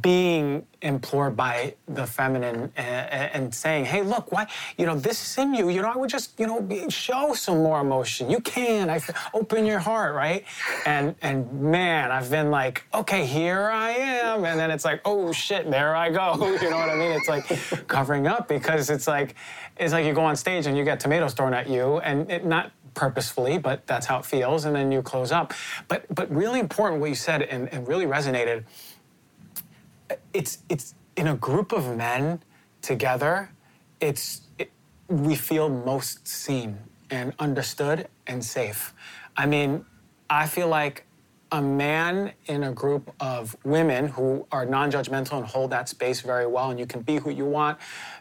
being implored by the feminine and, and, saying, "Hey, look, why? You know, this is in you. You know, I would just, you know, show some more emotion. You can. I open your heart, right?" And and man, I've been like, "Okay, here I am," and then it's like, "Oh shit, there I go." You know what I mean? It's like covering up because it's like it's like you go on stage and you get tomatoes thrown at you, and it not purposefully, but that's how it feels, and then you close up. But but really important what you said and, and really resonated it's it's in a group of men together. It's it, we feel most seen and understood and safe. I mean, I feel like a man in a group of women who are non judgmental and hold that space very well, and you can be who you want,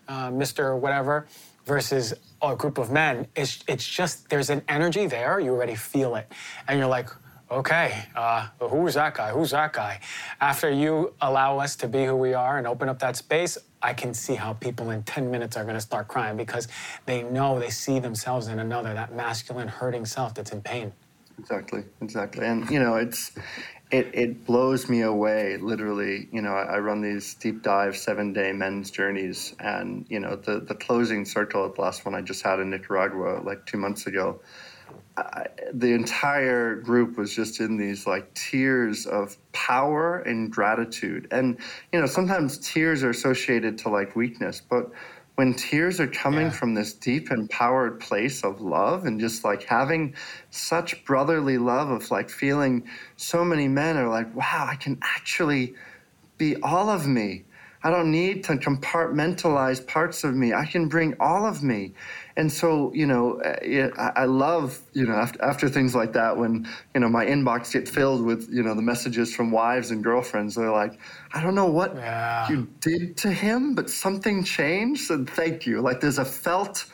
uh, Mr. Whatever, versus a group of men, it's, it's just there's an energy there, you already feel it. And you're like, okay, uh, who's that guy? Who's that guy? After you allow us to be who we are and open up that space, I can see how people in 10 minutes are going to start crying because they know they see themselves in another, that masculine hurting self that's in pain. Exactly, exactly. And, you know, it's, it, it blows me away, literally. You know, I, I run these deep dive seven day men's journeys. And, you know, the, the closing circle, the last one I just had in Nicaragua like two months ago, I, the entire group was just in these like tears of power and gratitude. And, you know, sometimes tears are associated to like weakness, but when tears are coming yeah. from this deep empowered place of love and just like having such brotherly love of like feeling so many men are like wow i can actually be all of me i don't need to compartmentalize parts of me. I can bring all of me. And so you know uh, I love you know after, after things like that when you know my inbox gets filled with you know the messages from wives and girlfriends. They're like I don't know what yeah. you did to him but something changed. And thank you. Like there's a felt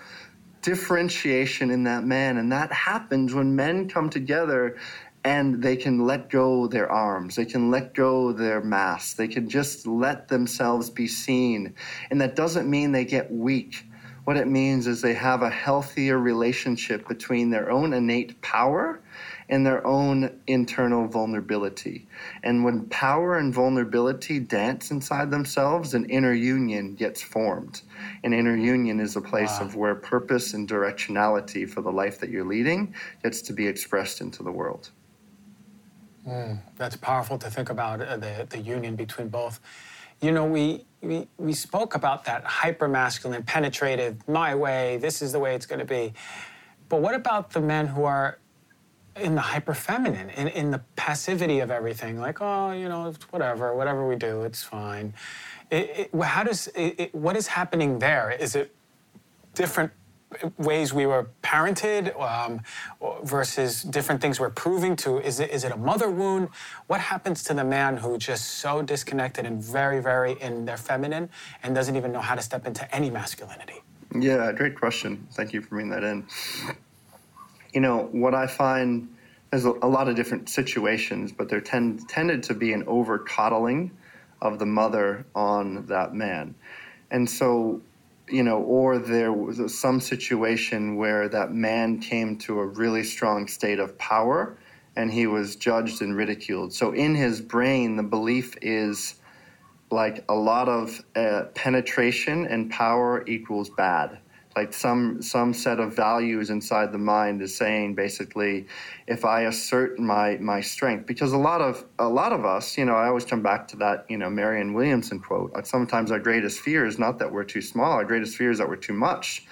differentiation in that man. And that happens when men come together and they can let go their arms they can let go their masks they can just let themselves be seen and that doesn't mean they get weak what it means is they have a healthier relationship between their own innate power and their own internal vulnerability. And when power and vulnerability dance inside themselves, an inner union gets formed. An inner union is a place wow. of where purpose and directionality for the life that you're leading gets to be expressed into the world. Mm, that's powerful to think about uh, the, the union between both. You know, we we, we spoke about that hyper masculine, penetrative, my way, this is the way it's going to be. But what about the men who are in the hyper feminine, in, in the passivity of everything? Like, oh, you know, whatever, whatever we do, it's fine. It, it, how does, it, what is happening there? Is it different ways we were parented um, versus different things we're proving to. Is it, is it a mother wound? What happens to the man who just so disconnected and very very in their feminine and doesn't even know how to step into any masculinity? Yeah great question. Thank you for bringing that in. You know what i find there's a, lot of different situations but there tend, tended to be an over coddling of the mother on that man. And so you know, or there was some situation where that man came to a really strong state of power and he was judged and ridiculed. So in his brain, the belief is like a lot of uh, penetration and power equals bad like some some set of values inside the mind is saying basically if i assert my my strength because a lot of a lot of us you know i always come back to that you know marianne williamson quote like sometimes our greatest fear is not that we're too small our greatest fear is that we're too much.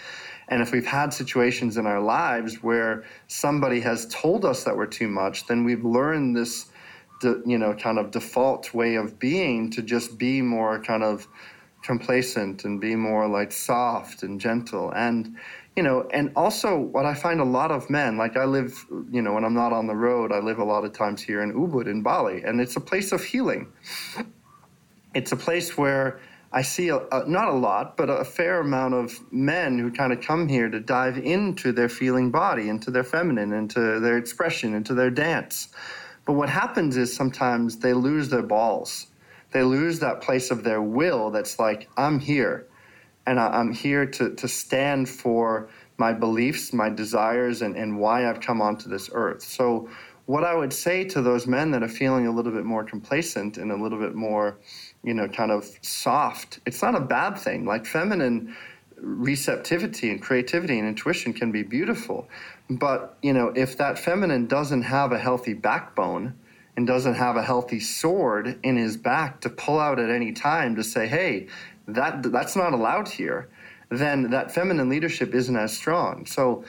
And if we've had situations in our lives where somebody has told us that we're too much then we've learned this you know kind of default way of being to just be more kind of complacent and be more like soft and gentle. And you know and also what i find a lot of men like i live you know when i'm not on the road i live a lot of times here in ubud in bali and it's a place of healing. It's a place where i see a, a, not a lot but a fair amount of men who kind of come here to dive into their feeling body into their feminine into their expression into their dance. But what happens is sometimes they lose their balls they lose that place of their will that's like, I'm here and I'm here to, to stand for my beliefs, my desires, and, and why I've come onto this earth. So, what I would say to those men that are feeling a little bit more complacent and a little bit more, you know, kind of soft, it's not a bad thing. Like feminine receptivity and creativity and intuition can be beautiful. But, you know, if that feminine doesn't have a healthy backbone, and doesn't have a healthy sword in his back to pull out at any time to say, hey, that that's not allowed here, then that feminine leadership isn't as strong. So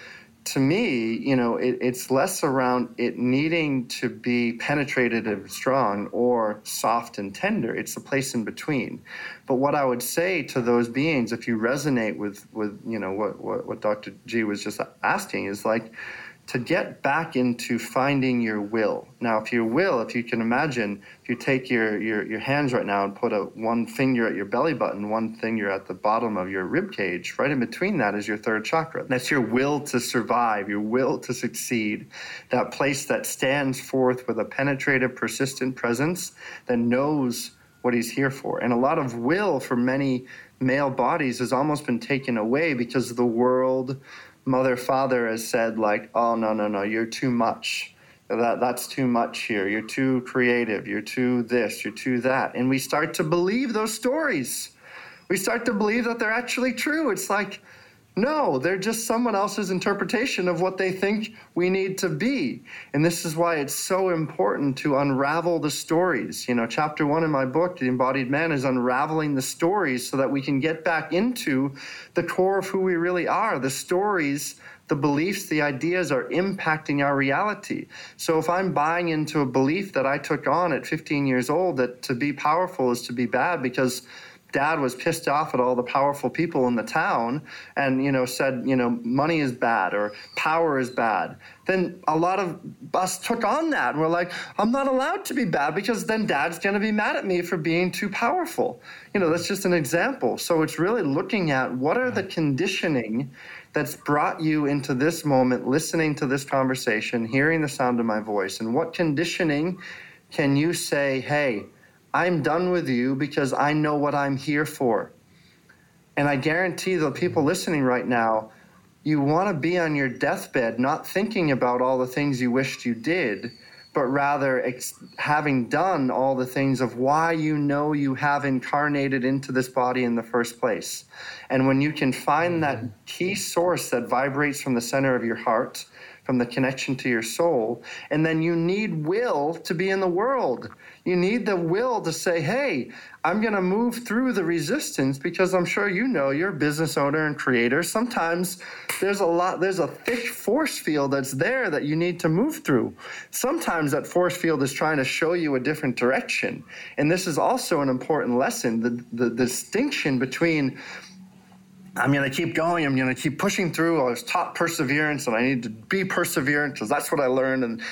to me, you know, it, it's less around it needing to be penetrated and strong or soft and tender. It's a place in between. But what I would say to those beings, if you resonate with, with you know, what, what, what Dr. G was just asking, is like, to get back into finding your will. Now, if your will, if you can imagine, if you take your, your, your hands right now and put a one finger at your belly button, one finger at the bottom of your rib cage, right in between that is your third chakra. That's your will to survive, your will to succeed, that place that stands forth with a penetrative, persistent presence that knows what he's here for. And a lot of will for many male bodies has almost been taken away because the world mother father has said like oh no no no you're too much. That that's too much here. You're too creative. You're too this. You're too that. And we start to believe those stories. We start to believe that they're actually true. It's like no, they're just someone else's interpretation of what they think we need to be. And this is why it's so important to unravel the stories. You know, chapter one in my book, The Embodied Man, is unraveling the stories so that we can get back into the core of who we really are. The stories, the beliefs, the ideas are impacting our reality. So if I'm buying into a belief that I took on at 15 years old that to be powerful is to be bad because dad was pissed off at all the powerful people in the town and you know said you know money is bad or power is bad. Then a lot of us took on that and we're like i'm not allowed to be bad because then dad's going to be mad at me for being too powerful. You know that's just an example. So it's really looking at what are the conditioning that's brought you into this moment listening to this conversation hearing the sound of my voice and what conditioning can you say hey I'm done with you because I know what I'm here for. And I guarantee the people listening right now, you want to be on your deathbed not thinking about all the things you wished you did, but rather ex- having done all the things of why you know you have incarnated into this body in the first place. And when you can find that key source that vibrates from the center of your heart, from the connection to your soul, and then you need will to be in the world. You need the will to say, hey, I'm going to move through the resistance because I'm sure you know you're a business owner and creator. Sometimes there's a lot, there's a thick force field that's there that you need to move through. Sometimes that force field is trying to show you a different direction. And this is also an important lesson the, the, distinction between I'm going to keep going. I'm going to keep pushing through. I was taught perseverance, and I need to be perseverant because that's what I learned. And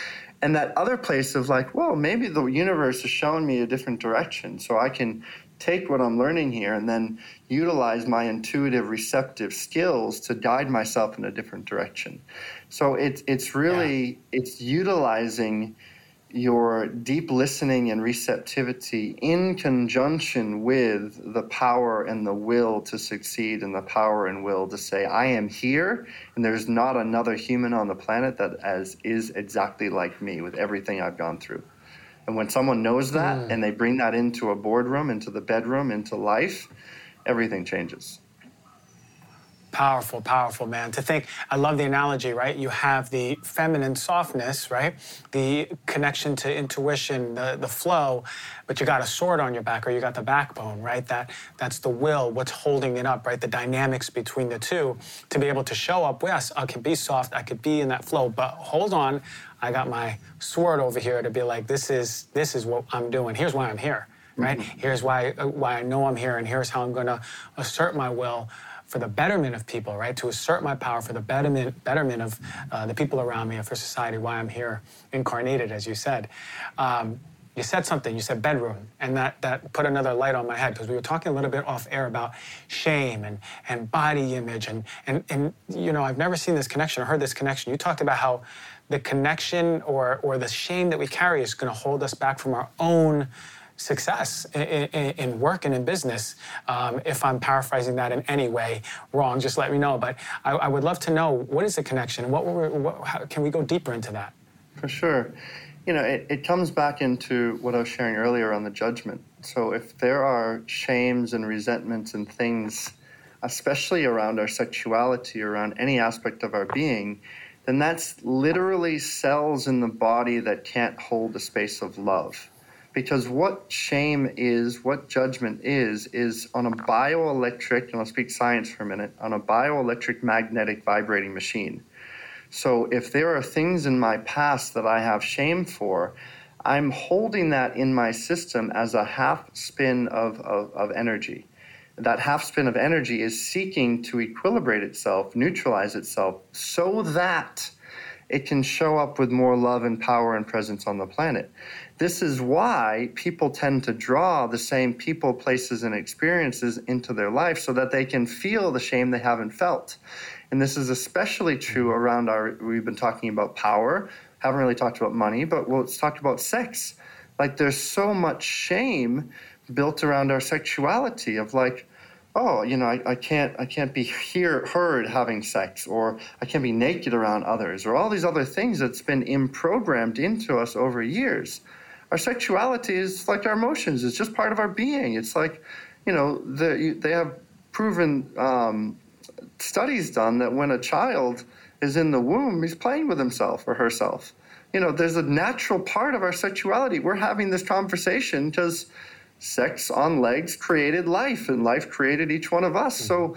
and that other place of like, well, maybe the universe is showing me a different direction, so I can take what I'm learning here and then utilize my intuitive receptive skills to guide myself in a different direction. So it's it's really yeah. it's utilizing your deep listening and receptivity in conjunction with the power and the will to succeed and the power and will to say i am here and there's not another human on the planet that as is exactly like me with everything i've gone through and when someone knows that mm. and they bring that into a boardroom into the bedroom into life everything changes Powerful, powerful, man. To think, I love the analogy, right? You have the feminine softness, right? The connection to intuition, the, the flow, but you got a sword on your back or you got the backbone, right? That that's the will, what's holding it up, right? The dynamics between the two to be able to show up. Yes, I could be soft, I could be in that flow, but hold on, I got my sword over here to be like, this is this is what I'm doing. Here's why I'm here, right? Mm-hmm. Here's why why I know I'm here, and here's how I'm going to assert my will for the betterment of people, right? To assert my power for the betterment, betterment of uh, the people around me and for society, why I'm here incarnated, as you said. Um, you said something, you said bedroom, and that, that put another light on my head because we were talking a little bit off air about shame and, and body image. And, and, and, you know, I've never seen this connection or heard this connection. You talked about how the connection or, or the shame that we carry is going to hold us back from our own success in, in, in work and in business. Um, if I'm paraphrasing that in any way wrong, just let me know. But I, I would love to know what is the connection? What, what how, can we go deeper into that? For sure. You know, it, it comes back into what I was sharing earlier on the judgment. So if there are shames and resentments and things, especially around our sexuality, around any aspect of our being, then that's literally cells in the body that can't hold the space of love. Because what shame is, what judgment is, is on a bioelectric, and I'll speak science for a minute, on a bioelectric magnetic vibrating machine. So if there are things in my past that I have shame for, I'm holding that in my system as a half spin of, of, of energy. That half spin of energy is seeking to equilibrate itself, neutralize itself, so that it can show up with more love and power and presence on the planet. This is why people tend to draw the same people, places, and experiences into their life so that they can feel the shame they haven't felt. And this is especially true mm-hmm. around our, we've been talking about power, haven't really talked about money, but well, let's talk about sex. Like there's so much shame built around our sexuality of like, oh, you know, I, I can't I can't be here heard having sex, or I can't be naked around others, or all these other things that's been improgrammed into us over years. Our sexuality is like our emotions; it's just part of our being. It's like, you know, the, they have proven um, studies done that when a child is in the womb, he's playing with himself or herself. You know, there's a natural part of our sexuality. We're having this conversation because sex on legs created life and life created each one of us. Mm-hmm. So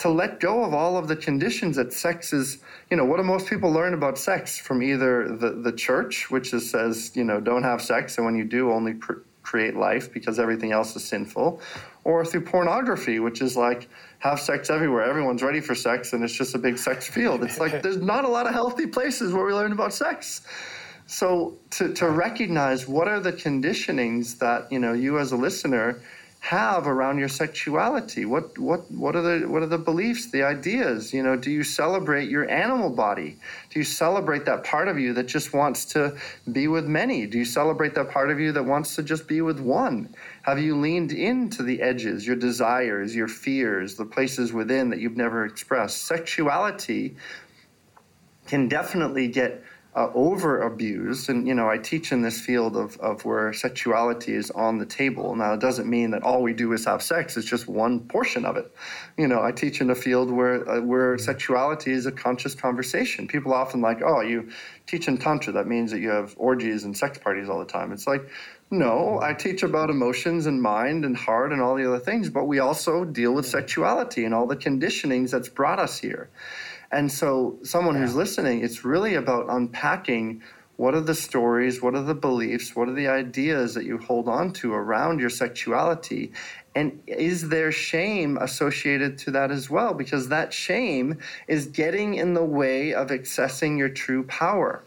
to let go of all of the conditions that sex is, you know, what do most people learn about sex from either the, the church, which is, says, you know, don't have sex, and when you do, only pr- create life because everything else is sinful, or through pornography, which is like have sex everywhere. Everyone's ready for sex, and it's just a big sex field. It's like there's not a lot of healthy places where we learn about sex. So to, to recognize what are the conditionings that you know you as a listener have around your sexuality? What what what are the what are the beliefs, the ideas? You know, do you celebrate your animal body? Do you celebrate that part of you that just wants to be with many? Do you celebrate that part of you that wants to just be with one? Have you leaned into the edges, your desires, your fears, the places within that you've never expressed? Sexuality can definitely get uh, over abused. And, you know, I teach in this field of, of where sexuality is on the table. Now, it doesn't mean that all we do is have sex, it's just one portion of it. You know, I teach in a field where, uh, where sexuality is a conscious conversation. People often like, oh, you teach in Tantra, that means that you have orgies and sex parties all the time. It's like, no, I teach about emotions and mind and heart and all the other things, but we also deal with sexuality and all the conditionings that's brought us here. And so, someone yeah. who's listening, it's really about unpacking what are the stories, what are the beliefs, what are the ideas that you hold on to around your sexuality? And is there shame associated to that as well? Because that shame is getting in the way of accessing your true power.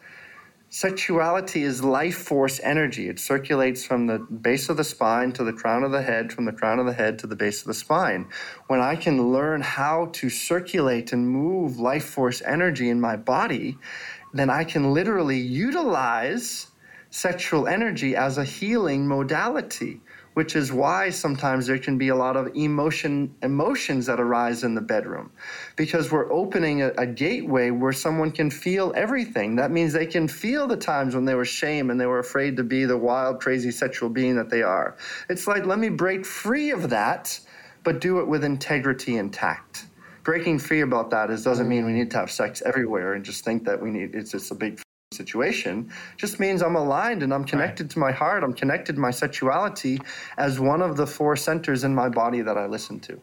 Sexuality is life force energy. It circulates from the base of the spine to the crown of the head, from the crown of the head to the base of the spine. When I can learn how to circulate and move life force energy in my body, then I can literally utilize sexual energy as a healing modality which is why sometimes there can be a lot of emotion emotions that arise in the bedroom. Because we're opening a, a, gateway where someone can feel everything. That means they can feel the times when they were shame and they were afraid to be the wild crazy sexual being that they are. It's like let me break free of that but do it with integrity and tact breaking free about that is doesn't mean we need to have sex everywhere and just think that we need it's just a big situation just means I'm aligned and I'm connected right. to my heart. I'm connected to my sexuality as one of the four centers in my body that I listen to.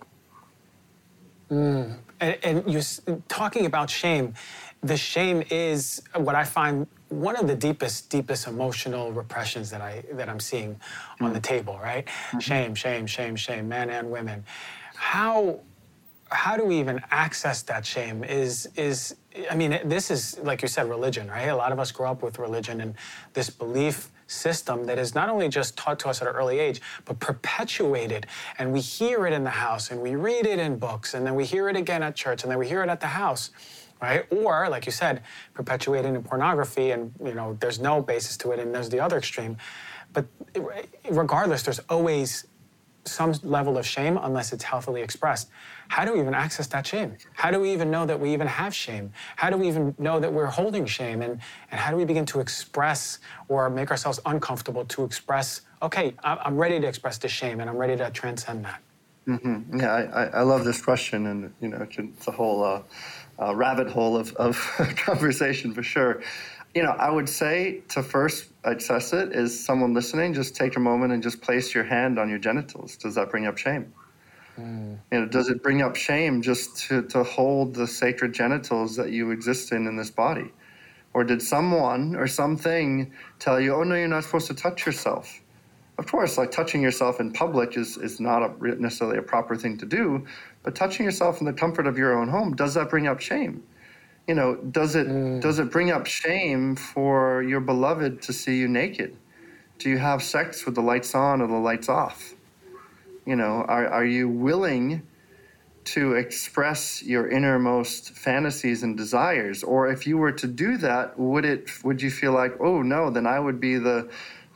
Mm. And, and you talking about shame, the shame is what I find one of the deepest, deepest emotional repressions that I that I'm seeing mm. on the table. Right? Mm-hmm. Shame, shame, shame, shame, men and women. How how do we even access that shame? Is is I mean, this is like you said, religion, right? A lot of us grow up with religion and this belief system that is not only just taught to us at an early age, but perpetuated. And we hear it in the house, and we read it in books, and then we hear it again at church, and then we hear it at the house. Right? Or, like you said, perpetuated in pornography, and you know, there's no basis to it, and there's the other extreme. But eh, regardless, there's always some level of shame unless it's healthily expressed. How do we even access that shame? How do we even know that we even have shame? How do we even know that we're holding shame? And, and how do we begin to express or make ourselves uncomfortable to express, okay, I'm ready to express this shame and I'm ready to transcend that? Mm-hmm. Yeah, I, I love this question, and you know, it's a whole uh, uh, rabbit hole of, of conversation for sure you know, I would say to first assess it is someone listening, just take a moment and just place your hand on your genitals. Does that bring up shame? Mm. You know, does it bring up shame just to, to hold the sacred genitals that you exist in in this body? Or did someone or something tell you, oh no, you're not supposed to touch yourself? Of course, like touching yourself in public is, is not a, necessarily a proper thing to do, but touching yourself in the comfort of your own home, does that bring up shame? You know, does it mm. does it bring up shame for your beloved to see you naked? Do you have sex with the lights on or the lights off? You know, are, are you willing to express your innermost fantasies and desires? Or if you were to do that, would it would you feel like, oh no, then I would be the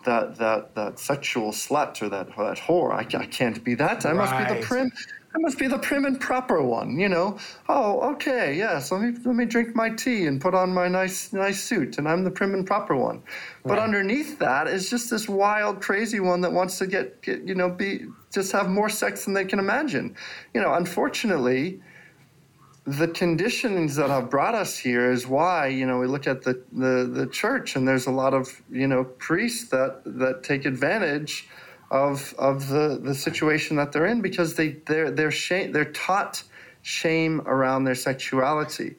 that that that sexual slut or that that whore? I, I can't be that. I must be the prim I must be the prim and proper one, you know. Oh, okay, yes. Let me let me drink my tea and put on my nice nice suit, and I'm the prim and proper one. But underneath that is just this wild, crazy one that wants to get, get you know be just have more sex than they can imagine. You know, unfortunately, the conditions that have brought us here is why you know we look at the, the the church and there's a lot of you know priests that that take advantage of of the the situation that they're in because they they're they're shame they're taught shame around their sexuality.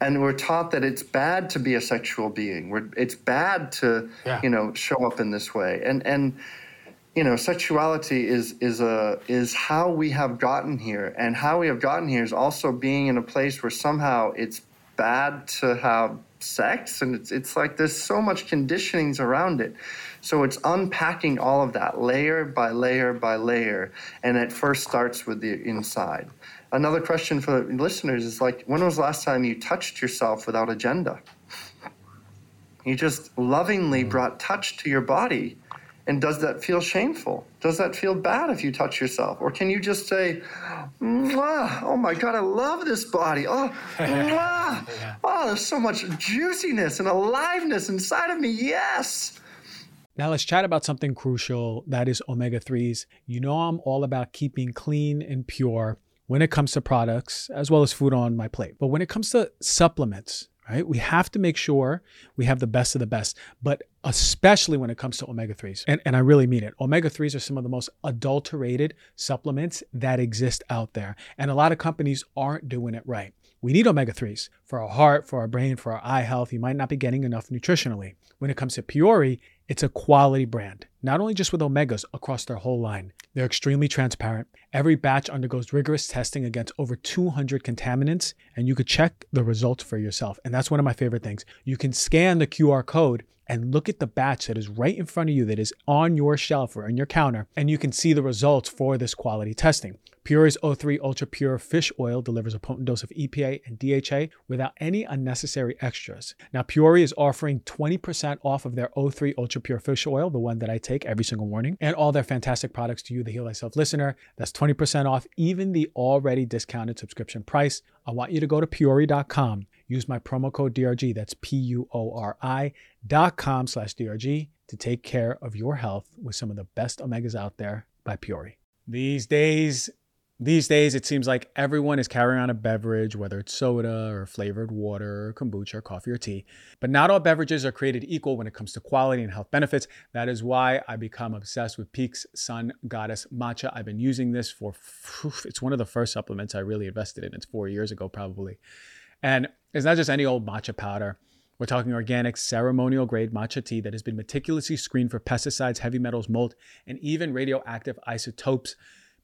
And we're taught that it's bad to be a sexual being. We're, it's bad to yeah. you know show up in this way. And and you know sexuality is is a is how we have gotten here. And how we have gotten here is also being in a place where somehow it's bad to have sex. And it's it's like there's so much conditionings around it so it's unpacking all of that layer by layer by layer, and it first starts with the inside. Another question for listeners is like, when was the last time you touched yourself without agenda? You just lovingly mm. brought touch to your body. And does that feel shameful? Does that feel bad if you touch yourself? Or can you just say, oh my God, I love this body. Oh, yeah. oh, there's so much juiciness and aliveness inside of me. Yes. Now let's chat about something crucial that is omega 3s. You know, I'm all about keeping clean and pure when it comes to products as well as food on my plate. But when it comes to supplements, right, we have to make sure we have the best of the best, but especially when it comes to omega 3s. And, and I really mean it. Omega 3s are some of the most adulterated supplements that exist out there. And a lot of companies aren't doing it right. We need omega 3s for our heart, for our brain, for our eye health. You might not be getting enough nutritionally. When it comes to Puori, it's a quality brand, not only just with omegas across their whole line. They're extremely transparent. Every batch undergoes rigorous testing against over 200 contaminants, and you could check the results for yourself. And that's one of my favorite things. You can scan the QR code and look at the batch that is right in front of you that is on your shelf or on your counter, and you can see the results for this quality testing. Puori's O3 Ultra Pure Fish Oil delivers a potent dose of EPA and DHA without any unnecessary extras. Now, Puori is offering 20% off of their O3 Ultra Pure Fish Oil, the one that I take every single morning, and all their fantastic products to you, the Heal Thyself listener. That's 20% off even the already discounted subscription price. I want you to go to Puori.com, use my promo code DRG, that's P U O R I dot com slash DRG to take care of your health with some of the best omegas out there by Puori. These days, these days, it seems like everyone is carrying on a beverage, whether it's soda or flavored water, or kombucha, or coffee or tea. But not all beverages are created equal when it comes to quality and health benefits. That is why I become obsessed with Pique's Sun Goddess Matcha. I've been using this for, it's one of the first supplements I really invested in. It's four years ago, probably. And it's not just any old matcha powder. We're talking organic, ceremonial grade matcha tea that has been meticulously screened for pesticides, heavy metals, mold, and even radioactive isotopes.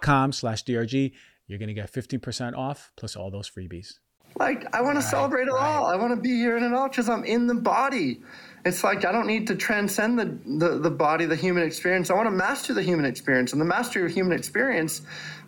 com slash DRG. You're going to get 15% off plus all those freebies. Like, I want Right, to celebrate it right. all. I want to be here in it all because I'm in the body. It's like I don't need to transcend the, the, the body, the human experience. I want to master the human experience. And the mastery of human experience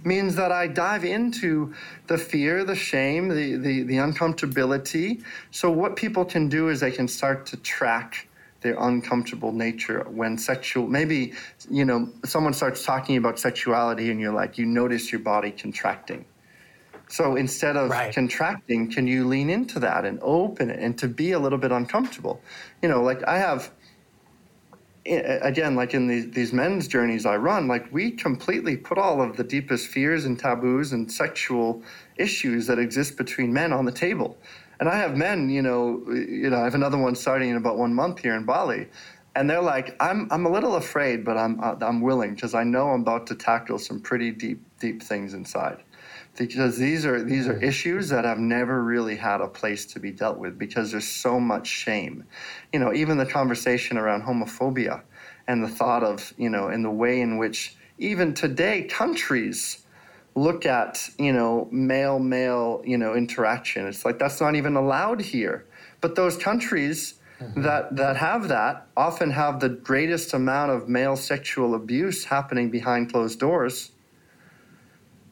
means that I dive into the fear, the shame, the, the, the uncomfortability. So, what people can do is they can start to track their uncomfortable nature when sexual maybe you know someone starts talking about sexuality and you're like you notice your body contracting so instead of Right. contracting, can you lean into that and open it and to be a little bit uncomfortable? You know, like I have, again, like in these, these men's journeys I run, like we completely put all of the deepest fears and taboos and sexual issues that exist between men on the table. And I have men, you know, you know, I have another one starting in about one month here in Bali. And they're like, I'm, I'm a little afraid, but I'm, uh, I'm willing because I know I'm about to tackle some pretty deep, deep things inside. Because these are these are issues that have never really had a place to be dealt with because there's so much shame. You know even the conversation around homophobia and the thought of you know and the way in which even today countries look at you know male male you know interaction. It's like that's not even allowed here. But those countries mm-hmm. that that have that often have the greatest amount of male sexual abuse happening behind closed doors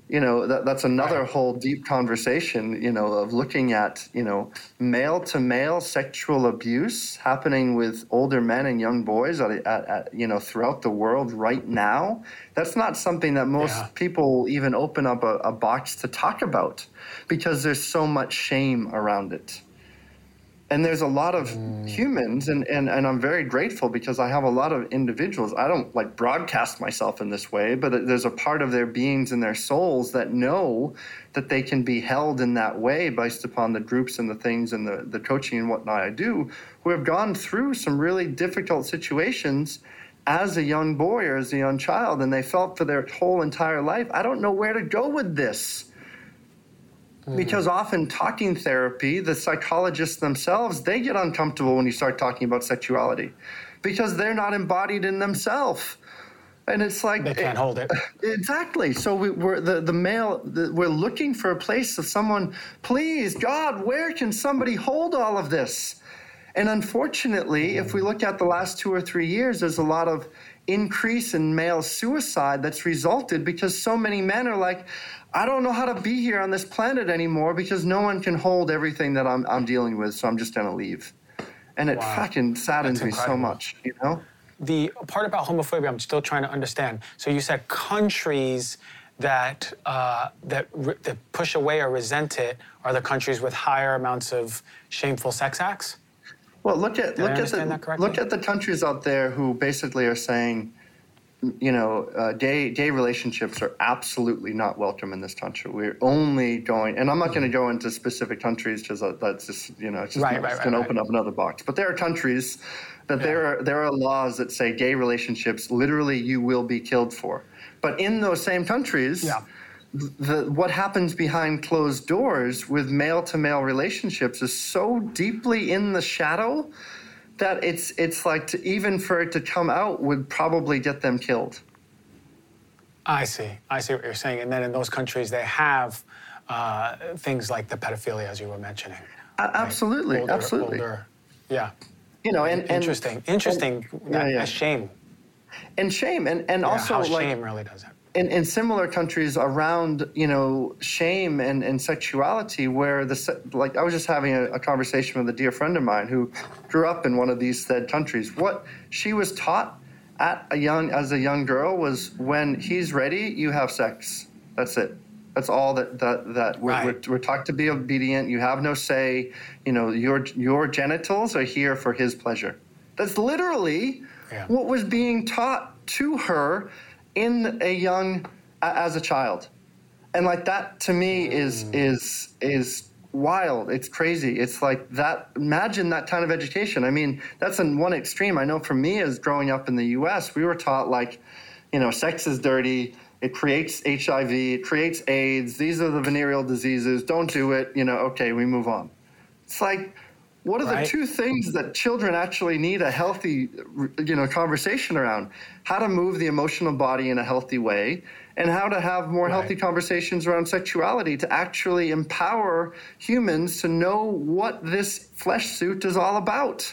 you know that, that's another Right. whole deep conversation you know of looking at you know male to male sexual abuse happening with older men and young boys at, at, at, you know throughout the world right now that's not something that most Yeah. people even open up a, a box to talk about because there's so much shame around it and there's a lot of mm. humans and, and, and i'm very grateful because i have a lot of individuals. I don't like broadcast myself in this way but there's a part of their beings and their souls that know that they can be held in that way based upon the groups and the things and the, the coaching and whatnot i do who have gone through some really difficult situations as a young boy or as a young child and they felt for their whole entire life i don't know where to go with this Mm-hmm. because often talking therapy the psychologists themselves they get uncomfortable when you start talking about sexuality because they're not embodied in themselves. And it's like They can't hold it. exactly. So we, we're the, the male the, we're looking for a place of someone please god where can somebody hold all of this? And unfortunately if we look at the last two or three years there's a lot of increase in male suicide that's resulted because so many men are like i don't know how to be here on this planet anymore because no one can hold everything that i'm, I'm dealing with so i'm just going to leave and it Wow. fucking saddens me so much you know the part about homophobia, I'm still trying to understand. So you said countries that uh, that, re- that push away or resent it are the countries with higher amounts of shameful sex acts. Well, look at look at the look at the countries out there who basically are saying, you know, uh, day gay relationships are absolutely not welcome in this country. We're only going, and I'm not going to go into specific countries because that's just you know it's just Right, right, right, going to open up another box. But there are countries that there are there are laws that say gay relationships literally you will be killed for. But in those same countries, Yeah. the, what happens behind closed doors with male to male relationships is so deeply in the shadow that it's it's like to, even for it to come out would probably get them killed. I see. I see what you're saying. And then in those countries, they have uh, things like the pedophilia, as you were mentioning. A- absolutely, Older- absolutely. older- yeah. You know, and, and Interesting. Interesting. and- yeah, yeah. shame. and shame, and and Yeah, also how like shame really does it. In, in similar countries around you know shame and, and sexuality where the like i was just having a, a conversation with a dear friend of mine who grew up in one of these said countries. What she was taught at a young as a young girl was when he's ready you have sex. That's it. That's all that that, that we're, Right. we're, we're taught to be obedient. You have no say. You know your your genitals are here for his pleasure. That's literally Yeah. what was being taught to her in a young as a child and like that to me is mm. is is wild it's crazy it's like that imagine that kind of education i mean that's in one extreme i know for me as growing up in the us we were taught like you know sex is dirty It creates HIV, it creates AIDS. These are the venereal diseases. Don't do it. You know, okay, we move on. It's like, what are right. the two things that children actually need a healthy, you know, conversation around? How to move the emotional body in a healthy way, and how to have more right. healthy conversations around sexuality to actually empower humans to know what this flesh suit is all about.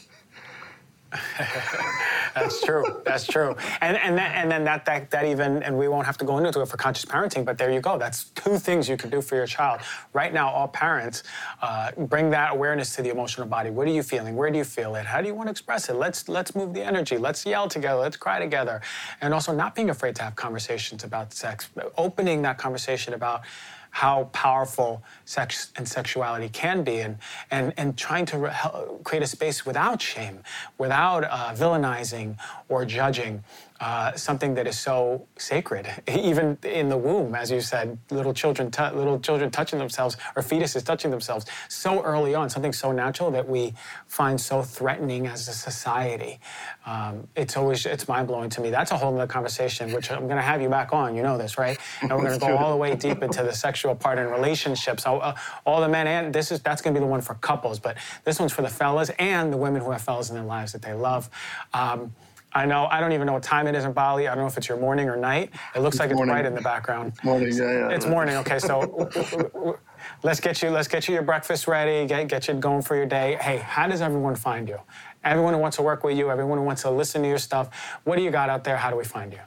That's true. That's true. And and that, and then that, that that even and we won't have to go into it for conscious parenting, but there you go. That's two things you can do for your child. Right now, all parents uh, bring that awareness to the emotional body. What are you feeling? Where do you feel it? How do you want to express it? Let's let's move the energy. Let's yell together. Let's cry together. And also not being afraid to have conversations about sex. Opening that conversation about how powerful sex and sexuality can be, and and and trying to re- create a space without shame, without uh, villainizing or judging uh, something that is so sacred, even in the womb, as you said, little children, t- little children touching themselves or fetuses touching themselves so early on, something so natural that we find so threatening as a society. Um, it's always it's mind blowing to me. That's a whole other conversation, which I'm going to have you back on. You know this, right? And we're going to go all the way deep into the sexual part and relationships. All, uh, all the men and this is that's going to be the one for couples, but this one's for the fellas and the women who have fellas in their lives that they love. Um, I know. I don't even know what time it is in Bali. I don't know if it's your morning or night. It looks it's like morning. it's bright in the background. Morning, yeah, yeah. It's morning. Okay, so let's get you let's get you your breakfast ready. Get get you going for your day. Hey, how does everyone find you? Everyone who wants to work with you, everyone who wants to listen to your stuff. What do you got out there? How do we find you?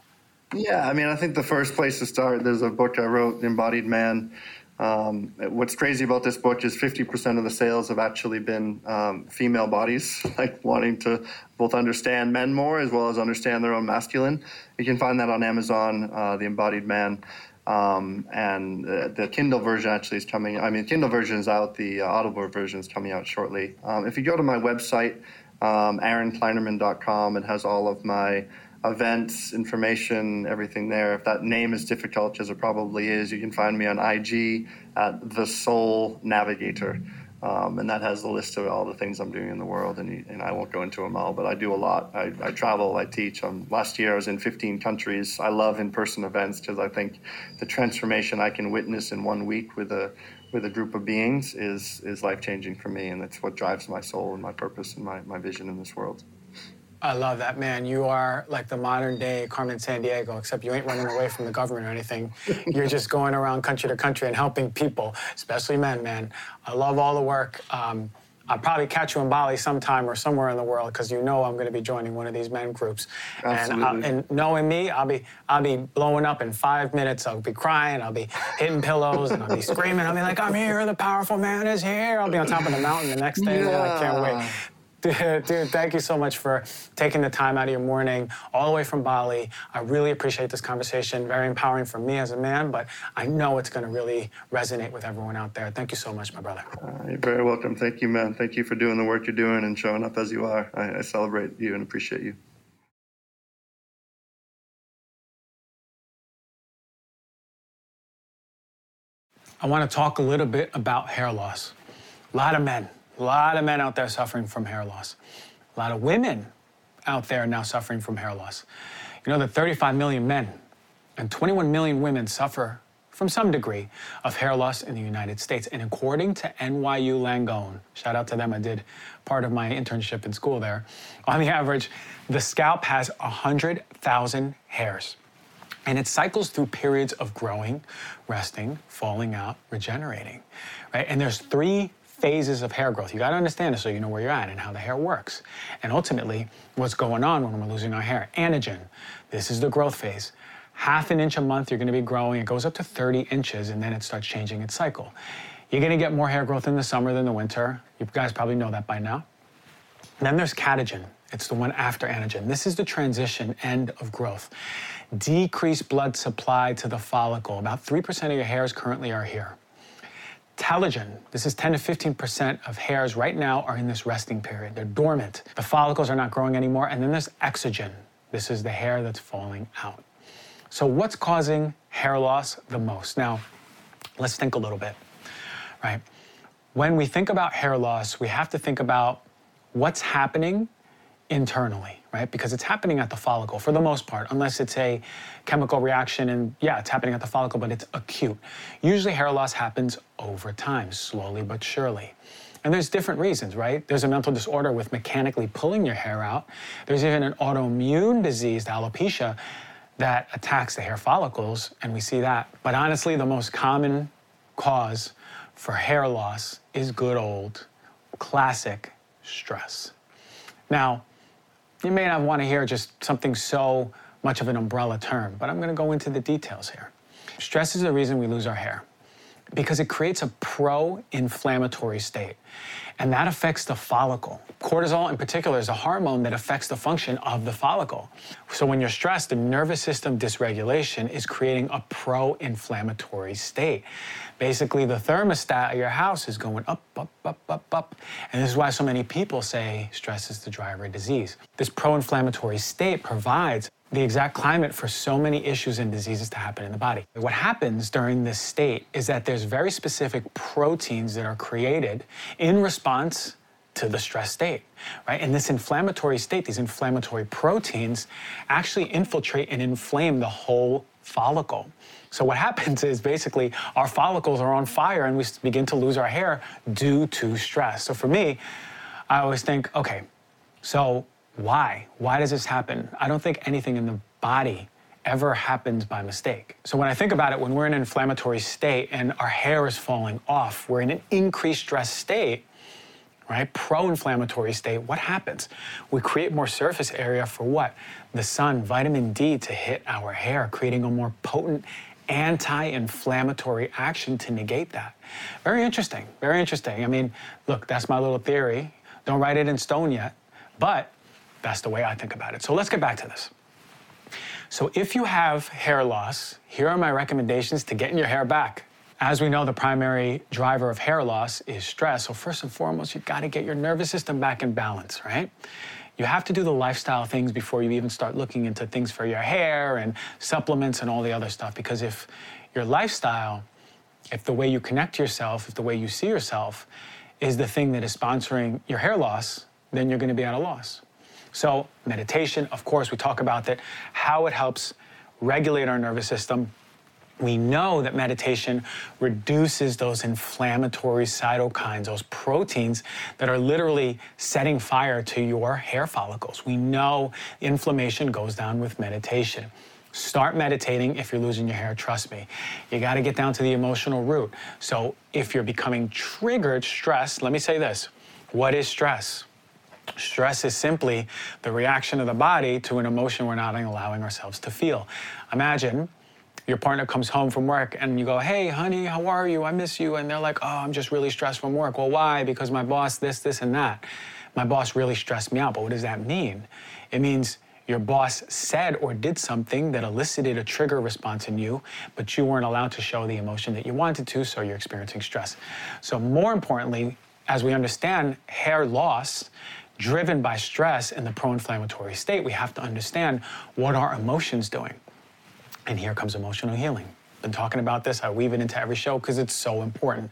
Yeah, I mean, I think the first place to start. There's a book I wrote, Embodied Man. Um, what's crazy about this book is 50% of the sales have actually been um, female bodies, like wanting to both understand men more as well as understand their own masculine. You can find that on Amazon, uh, The Embodied Man. Um, and uh, the Kindle version actually is coming. I mean, Kindle version is out. The uh, Audible version is coming out shortly. Um, if you go to my website, um, aaronkleinerman.com, it has all of my events, information, everything there. If that name is difficult, as it probably is, you can find me on IG at the Soul Navigator. Um, and that has the list of all the things I'm doing in the world. And, and I won't go into them all, but I do a lot. I, I travel, I teach. Um, last year I was in 15 countries. I love in-person events because I think the transformation I can witness in one week with a with a group of beings is is life changing for me, and that's what drives my soul and my purpose and my, my vision in this world. I love that, man. You are like the modern day Carmen Sandiego, except you ain't running away from the government or anything. You're just going around country to country and helping people, especially men, man. I love all the work. Um, I'll probably catch you in Bali sometime or somewhere in the world because you know I'm going to be joining one of these men groups. Absolutely. And, and knowing me, I'll be I'll be blowing up in five minutes. I'll be crying. I'll be hitting pillows and I'll be screaming. I'll be like, I'm here. The powerful man is here. I'll be on top of the mountain the next day. Yeah. I can't wait. Dude, thank you so much for taking the time out of your morning all the way from Bali. I really appreciate this conversation. Very empowering for me as a man, but I know it's going to really resonate with everyone out there. Thank you so much, my brother. Uh, you're very welcome. Thank you, man. Thank you for doing the work you're doing and showing up as you are. I, I celebrate you and appreciate you. I want to talk a little bit about hair loss. A lot of men a lot of men out there suffering from hair loss. A lot of women out there now suffering from hair loss. You know that 35 million men and 21 million women suffer from some degree of hair loss in the United States. And according to NYU Langone, shout out to them, I did part of my internship in school there. On the average, the scalp has 100,000 hairs. And it cycles through periods of growing, resting, falling out, regenerating, right? And there's three phases of hair growth. You got to understand it so you know where you're at and how the hair works. And ultimately, what's going on when we're losing our hair. Anagen, this is the growth phase. Half an inch a month, you're going to be growing. It goes up to 30 inches, and then it starts changing its cycle. You're going to get more hair growth in the summer than the winter. You guys probably know that by now. And then there's catagen. It's the one after anagen. This is the transition end of growth. Decreased blood supply to the follicle. About 3% of your hairs currently are here. Telogen, this is 10 to 15% of hairs right now are in this resting period. They're dormant. The follicles are not growing anymore. And then there's exogen. This is the hair that's falling out. So, what's causing hair loss the most? Now, let's think a little bit, right? When we think about hair loss, we have to think about what's happening internally, right? Because it's happening at the follicle for the most part, unless it's a chemical reaction and yeah, it's happening at the follicle, but it's acute. Usually hair loss happens over time, slowly but surely. And there's different reasons, right? There's a mental disorder with mechanically pulling your hair out. There's even an autoimmune disease, alopecia, that attacks the hair follicles, and we see that. But honestly, the most common cause for hair loss is good old classic stress. Now, you may not want to hear just something so much of an umbrella term, but I'm going to go into the details here. Stress is the reason we lose our hair because it creates a pro inflammatory state. And that affects the follicle. Cortisol, in particular, is a hormone that affects the function of the follicle. So, when you're stressed, the nervous system dysregulation is creating a pro inflammatory state. Basically, the thermostat of your house is going up, up, up, up, up. And this is why so many people say stress is the driver of disease. This pro inflammatory state provides the exact climate for so many issues and diseases to happen in the body. What happens during this state is that there's very specific proteins that are created in response to the stress state, right? And this inflammatory state, these inflammatory proteins actually infiltrate and inflame the whole follicle. So what happens is basically our follicles are on fire and we begin to lose our hair due to stress. So for me, I always think, okay, so why? Why does this happen? I don't think anything in the body ever happens by mistake. So when I think about it, when we're in an inflammatory state and our hair is falling off, we're in an increased stress state, right? Pro-inflammatory state, what happens? We create more surface area for what? The sun, vitamin D to hit our hair, creating a more potent anti-inflammatory action to negate that. Very interesting, very interesting. I mean, look, that's my little theory. Don't write it in stone yet, but that's the way I think about it. So let's get back to this. So if you have hair loss, here are my recommendations to getting your hair back. As we know, the primary driver of hair loss is stress. So first and foremost, you've got to get your nervous system back in balance, right? You have to do the lifestyle things before you even start looking into things for your hair and supplements and all the other stuff. Because if your lifestyle, if the way you connect yourself, if the way you see yourself is the thing that is sponsoring your hair loss, then you're going to be at a loss. So, meditation, of course, we talk about that, how it helps regulate our nervous system. We know that meditation reduces those inflammatory cytokines, those proteins that are literally setting fire to your hair follicles. We know inflammation goes down with meditation. Start meditating if you're losing your hair, trust me. You got to get down to the emotional root. So, if you're becoming triggered, stressed, let me say this what is stress? Stress is simply the reaction of the body to an emotion we're not allowing ourselves to feel. Imagine your partner comes home from work and you go, Hey, honey, how are you? I miss you. And they're like, Oh, I'm just really stressed from work. Well, why? Because my boss, this, this, and that. My boss really stressed me out. But what does that mean? It means your boss said or did something that elicited a trigger response in you, but you weren't allowed to show the emotion that you wanted to, so you're experiencing stress. So, more importantly, as we understand hair loss, driven by stress in the pro inflammatory state, we have to understand what our emotions doing. And here comes emotional healing. Been talking about this, I weave it into every show because it's so important.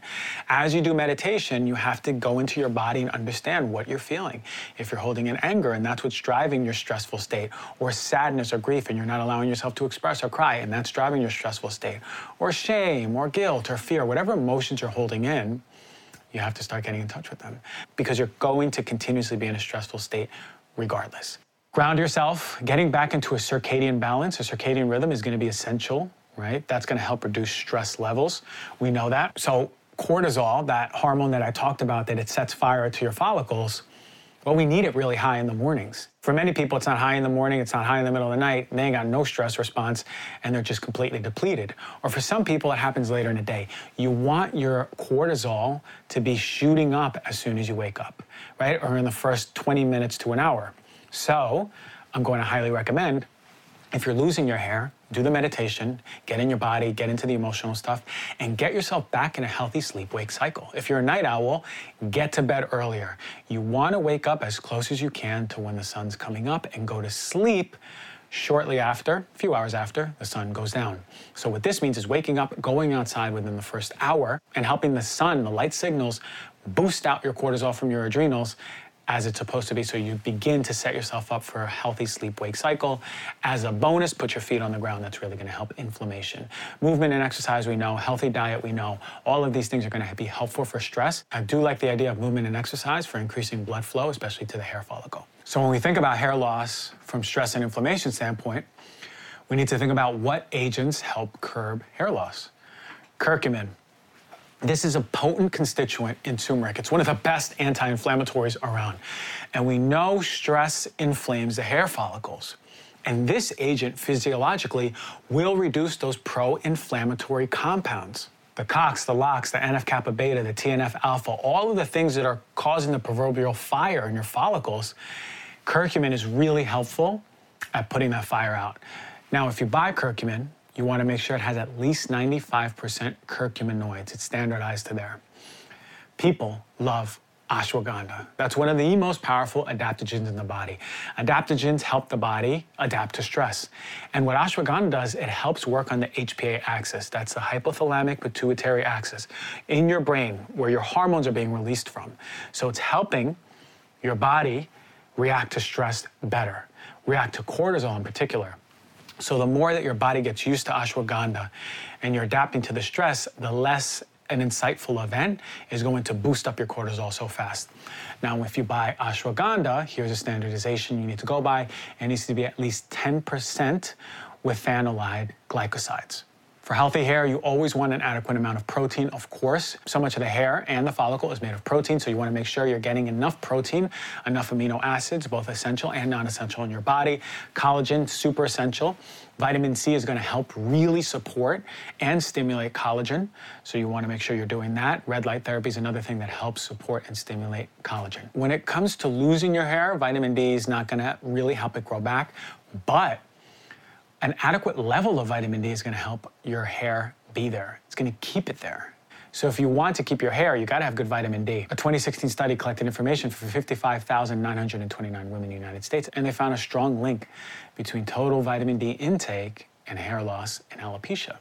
As you do meditation, you have to go into your body and understand what you're feeling. If you're holding in anger and that's what's driving your stressful state, or sadness or grief and you're not allowing yourself to express or cry and that's driving your stressful state, or shame or guilt or fear, whatever emotions you're holding in, you have to start getting in touch with them because you're going to continuously be in a stressful state regardless. Ground yourself. Getting back into a circadian balance, a circadian rhythm is going to be essential, right? That's going to help reduce stress levels. We know that. So, cortisol, that hormone that I talked about that it sets fire to your follicles, well, we need it really high in the mornings. For many people, it's not high in the morning, it's not high in the middle of the night, they got no stress response, and they're just completely depleted. Or for some people, it happens later in the day. You want your cortisol to be shooting up as soon as you wake up, right? Or in the first 20 minutes to an hour. So, I'm going to highly recommend if you're losing your hair, do the meditation, get in your body, get into the emotional stuff, and get yourself back in a healthy sleep wake cycle. If you're a night owl, get to bed earlier. You want to wake up as close as you can to when the sun's coming up and go to sleep shortly after, a few hours after, the sun goes down. So, what this means is waking up, going outside within the first hour, and helping the sun, the light signals, boost out your cortisol from your adrenals as it's supposed to be. So you begin to set yourself up for a healthy sleep wake cycle. As a bonus, put your feet on the ground. That's really going to help inflammation. Movement and exercise, we know. Healthy diet, we know. All of these things are going to be helpful for stress. I do like the idea of movement and exercise for increasing blood flow, especially to the hair follicle. So when we think about hair loss from stress and inflammation standpoint, we need to think about what agents help curb hair loss. Curcumin, this is a potent constituent in turmeric. It's one of the best anti inflammatories around. And we know stress inflames the hair follicles. And this agent physiologically will reduce those pro inflammatory compounds. The COX, the LOX, the NF kappa beta, the TNF alpha, all of the things that are causing the proverbial fire in your follicles, curcumin is really helpful at putting that fire out. Now, if you buy curcumin, you want to make sure it has at least 95% curcuminoids. It's standardized to there. People love ashwagandha. That's one of the most powerful adaptogens in the body. Adaptogens help the body adapt to stress. And what ashwagandha does, it helps work on the HPA axis. That's the hypothalamic pituitary axis in your brain where your hormones are being released from. So it's helping your body react to stress better, react to cortisol in particular. So the more that your body gets used to ashwagandha and you're adapting to the stress, the less an insightful event is going to boost up your cortisol so fast. Now, if you buy ashwagandha, here's a standardization you need to go by. It needs to be at least 10% with withanolide glycosides. For healthy hair, you always want an adequate amount of protein, of course. So much of the hair and the follicle is made of protein, so you want to make sure you're getting enough protein, enough amino acids, both essential and non essential in your body. Collagen, super essential. Vitamin C is going to help really support and stimulate collagen. So you want to make sure you're doing that. Red light therapy is another thing that helps support and stimulate collagen. When it comes to losing your hair, vitamin D is not going to really help it grow back, but an adequate level of vitamin D is going to help your hair be there. It's going to keep it there. So if you want to keep your hair, you got to have good vitamin D. A 2016 study collected information for 55,929 women in the United States, and they found a strong link between total vitamin D intake and hair loss and alopecia.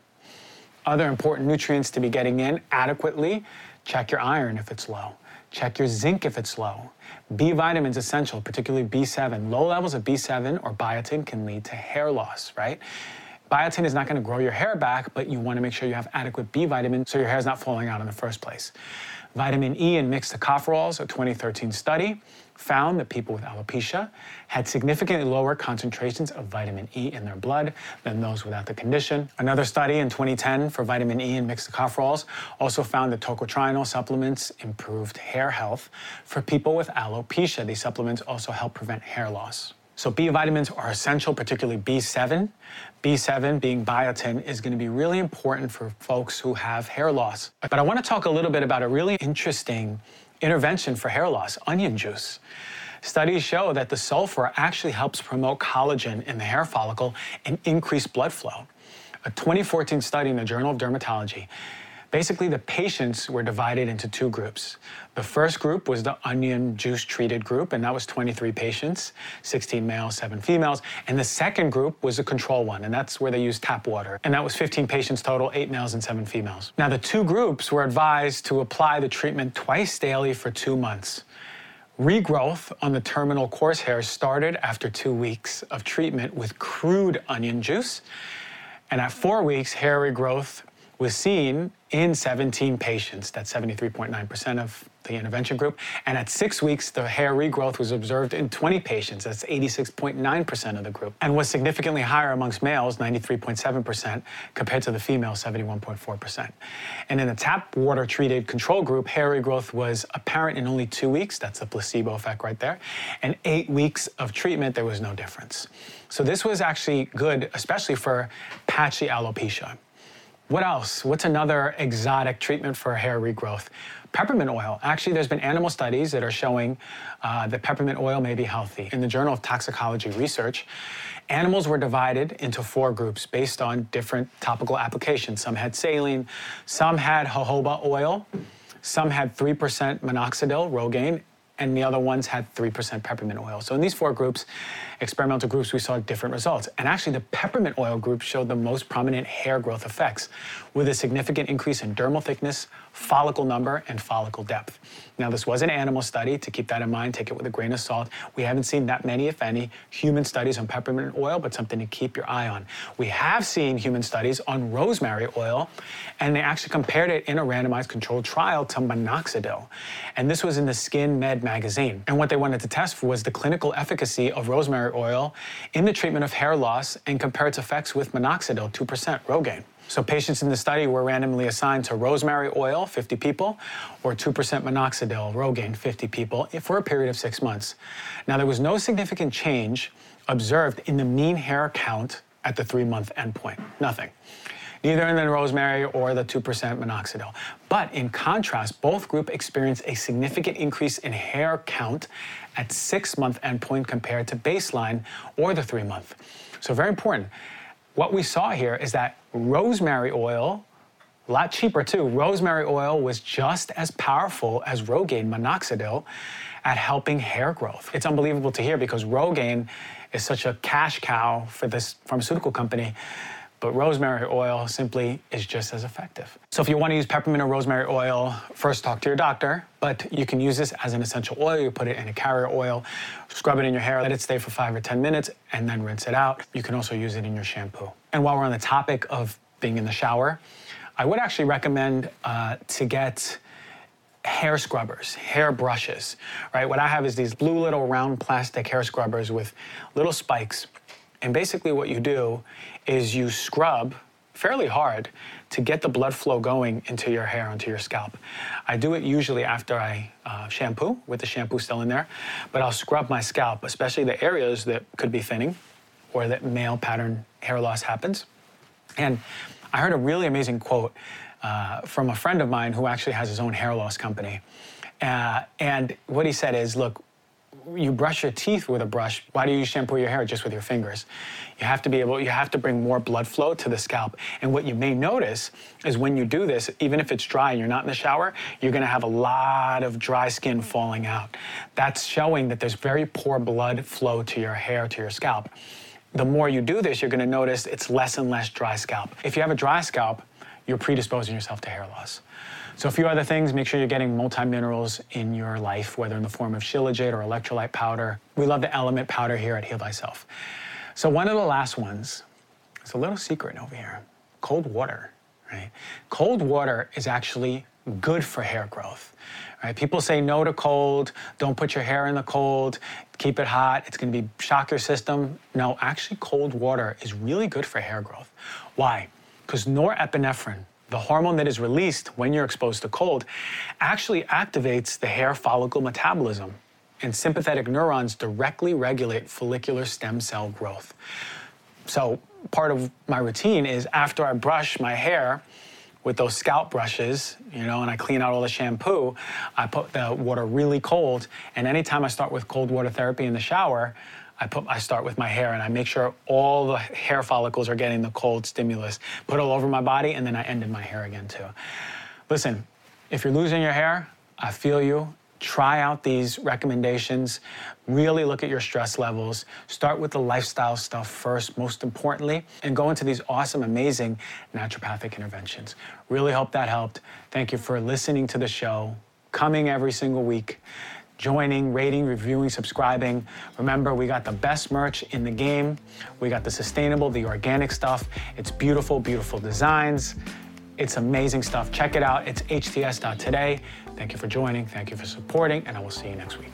Other important nutrients to be getting in adequately, check your iron if it's low. Check your zinc if it's low. B vitamins essential, particularly B7. Low levels of B7 or biotin can lead to hair loss, right? Biotin is not going to grow your hair back, but you want to make sure you have adequate B vitamin so your hair is not falling out in the first place. Vitamin E in mixed tocopherols, a 2013 study, found that people with alopecia had significantly lower concentrations of vitamin E in their blood than those without the condition. Another study in 2010 for vitamin E in mixed tocopherols also found that tocotrienol supplements improved hair health for people with alopecia. These supplements also help prevent hair loss. So B vitamins are essential, particularly B7. B7 being biotin is going to be really important for folks who have hair loss. But I want to talk a little bit about a really interesting intervention for hair loss, onion juice. Studies show that the sulfur actually helps promote collagen in the hair follicle and increase blood flow. A 2014 study in the Journal of Dermatology Basically, the patients were divided into two groups. The first group was the onion juice treated group, and that was 23 patients, 16 males, 7 females. And the second group was the control one, and that's where they used tap water. And that was 15 patients total, 8 males and 7 females. Now, the two groups were advised to apply the treatment twice daily for two months. Regrowth on the terminal coarse hair started after two weeks of treatment with crude onion juice. And at four weeks, hair regrowth was seen in 17 patients. That's 73.9% of the intervention group. And at six weeks, the hair regrowth was observed in 20 patients. That's 86.9% of the group. And was significantly higher amongst males, 93.7%, compared to the females, 71.4%. And in the tap water treated control group, hair regrowth was apparent in only two weeks. That's the placebo effect right there. And eight weeks of treatment, there was no difference. So this was actually good, especially for patchy alopecia. What else? What's another exotic treatment for hair regrowth? Peppermint oil. Actually, there's been animal studies that are showing uh, that peppermint oil may be healthy. In the Journal of Toxicology Research, animals were divided into four groups based on different topical applications. Some had saline, some had jojoba oil, some had 3% minoxidil, Rogaine, and the other ones had 3% peppermint oil. So in these four groups, experimental groups, we saw different results. And actually, the peppermint oil group showed the most prominent hair growth effects, with a significant increase in dermal thickness, follicle number, and follicle depth. Now, this was an animal study. To keep that in mind, take it with a grain of salt. We haven't seen that many, if any, human studies on peppermint oil, but something to keep your eye on. We have seen human studies on rosemary oil, and they actually compared it in a randomized controlled trial to minoxidil. And this was in the Skin Med magazine. And what they wanted to test for was the clinical efficacy of rosemary oil in the treatment of hair loss and compare its effects with minoxidil, 2% Rogaine. So patients in the study were randomly assigned to rosemary oil, 50 people, or 2% minoxidil, Rogaine, 50 people, for a period of six months. Now, there was no significant change observed in the mean hair count at the three-month endpoint. Nothing. Neither in the rosemary or the 2% minoxidil. But in contrast, both groups experienced a significant increase in hair count at six-month endpoint compared to baseline or the three-month. So very important. What we saw here is that rosemary oil, a lot cheaper too, rosemary oil was just as powerful as Rogaine minoxidil at helping hair growth. It's unbelievable to hear because Rogaine is such a cash cow for this pharmaceutical company but rosemary oil simply is just as effective. So if you want to use peppermint or rosemary oil, first talk to your doctor, but you can use this as an essential oil. You put it in a carrier oil, scrub it in your hair, let it stay for five or 10 minutes, and then rinse it out. You can also use it in your shampoo. And while we're on the topic of being in the shower, I would actually recommend uh, to get hair scrubbers, hair brushes, right? What I have is these blue little round plastic hair scrubbers with little spikes. And basically what you do is you scrub fairly hard to get the blood flow going into your hair, onto your scalp. I do it usually after I uh, shampoo, with the shampoo still in there, but I'll scrub my scalp, especially the areas that could be thinning or that male pattern hair loss happens. And I heard a really amazing quote uh, from a friend of mine who actually has his own hair loss company. Uh, and what he said is, look, you brush your teeth with a brush, why do you shampoo your hair just with your fingers? You have to be able, you have to bring more blood flow to the scalp. And what you may notice is when you do this, even if it's dry and you're not in the shower, you're gonna have a lot of dry skin falling out. That's showing that there's very poor blood flow to your hair, to your scalp. The more you do this, you're gonna notice it's less and less dry scalp. If you have a dry scalp, you're predisposing yourself to hair loss. So a few other things, make sure you're getting multi-minerals in your life, whether in the form of shilajit or electrolyte powder. We love the LMNT powder here at Heal Thyself. So one of the last ones, it's a little secret over here, cold water, right? Cold water is actually good for hair growth. Right? People say no to cold, don't put your hair in the cold, keep it hot, it's gonna be shock your system. No, actually cold water is really good for hair growth. Why? Because norepinephrine, the hormone that is released when you're exposed to cold, actually activates the hair follicle metabolism. And sympathetic neurons directly regulate follicular stem cell growth. So, part of my routine is after I brush my hair with those scalp brushes, you know, and I clean out all the shampoo, I put the water really cold. And anytime I start with cold water therapy in the shower, I put I start with my hair and I make sure all the hair follicles are getting the cold stimulus. Put all over my body and then I end in my hair again too. Listen, if you're losing your hair, I feel you. Try out these recommendations. Really look at your stress levels. Start with the lifestyle stuff first, most importantly, and go into these awesome, amazing naturopathic interventions. Really hope that helped. Thank you for listening to the show, coming every single week joining, rating, reviewing, subscribing. Remember, we got the best merch in the game. We got the sustainable, the organic stuff. It's beautiful, beautiful designs. It's amazing stuff. Check it out. It's hts.today. Thank you for joining. Thank you for supporting, and I will see you next week.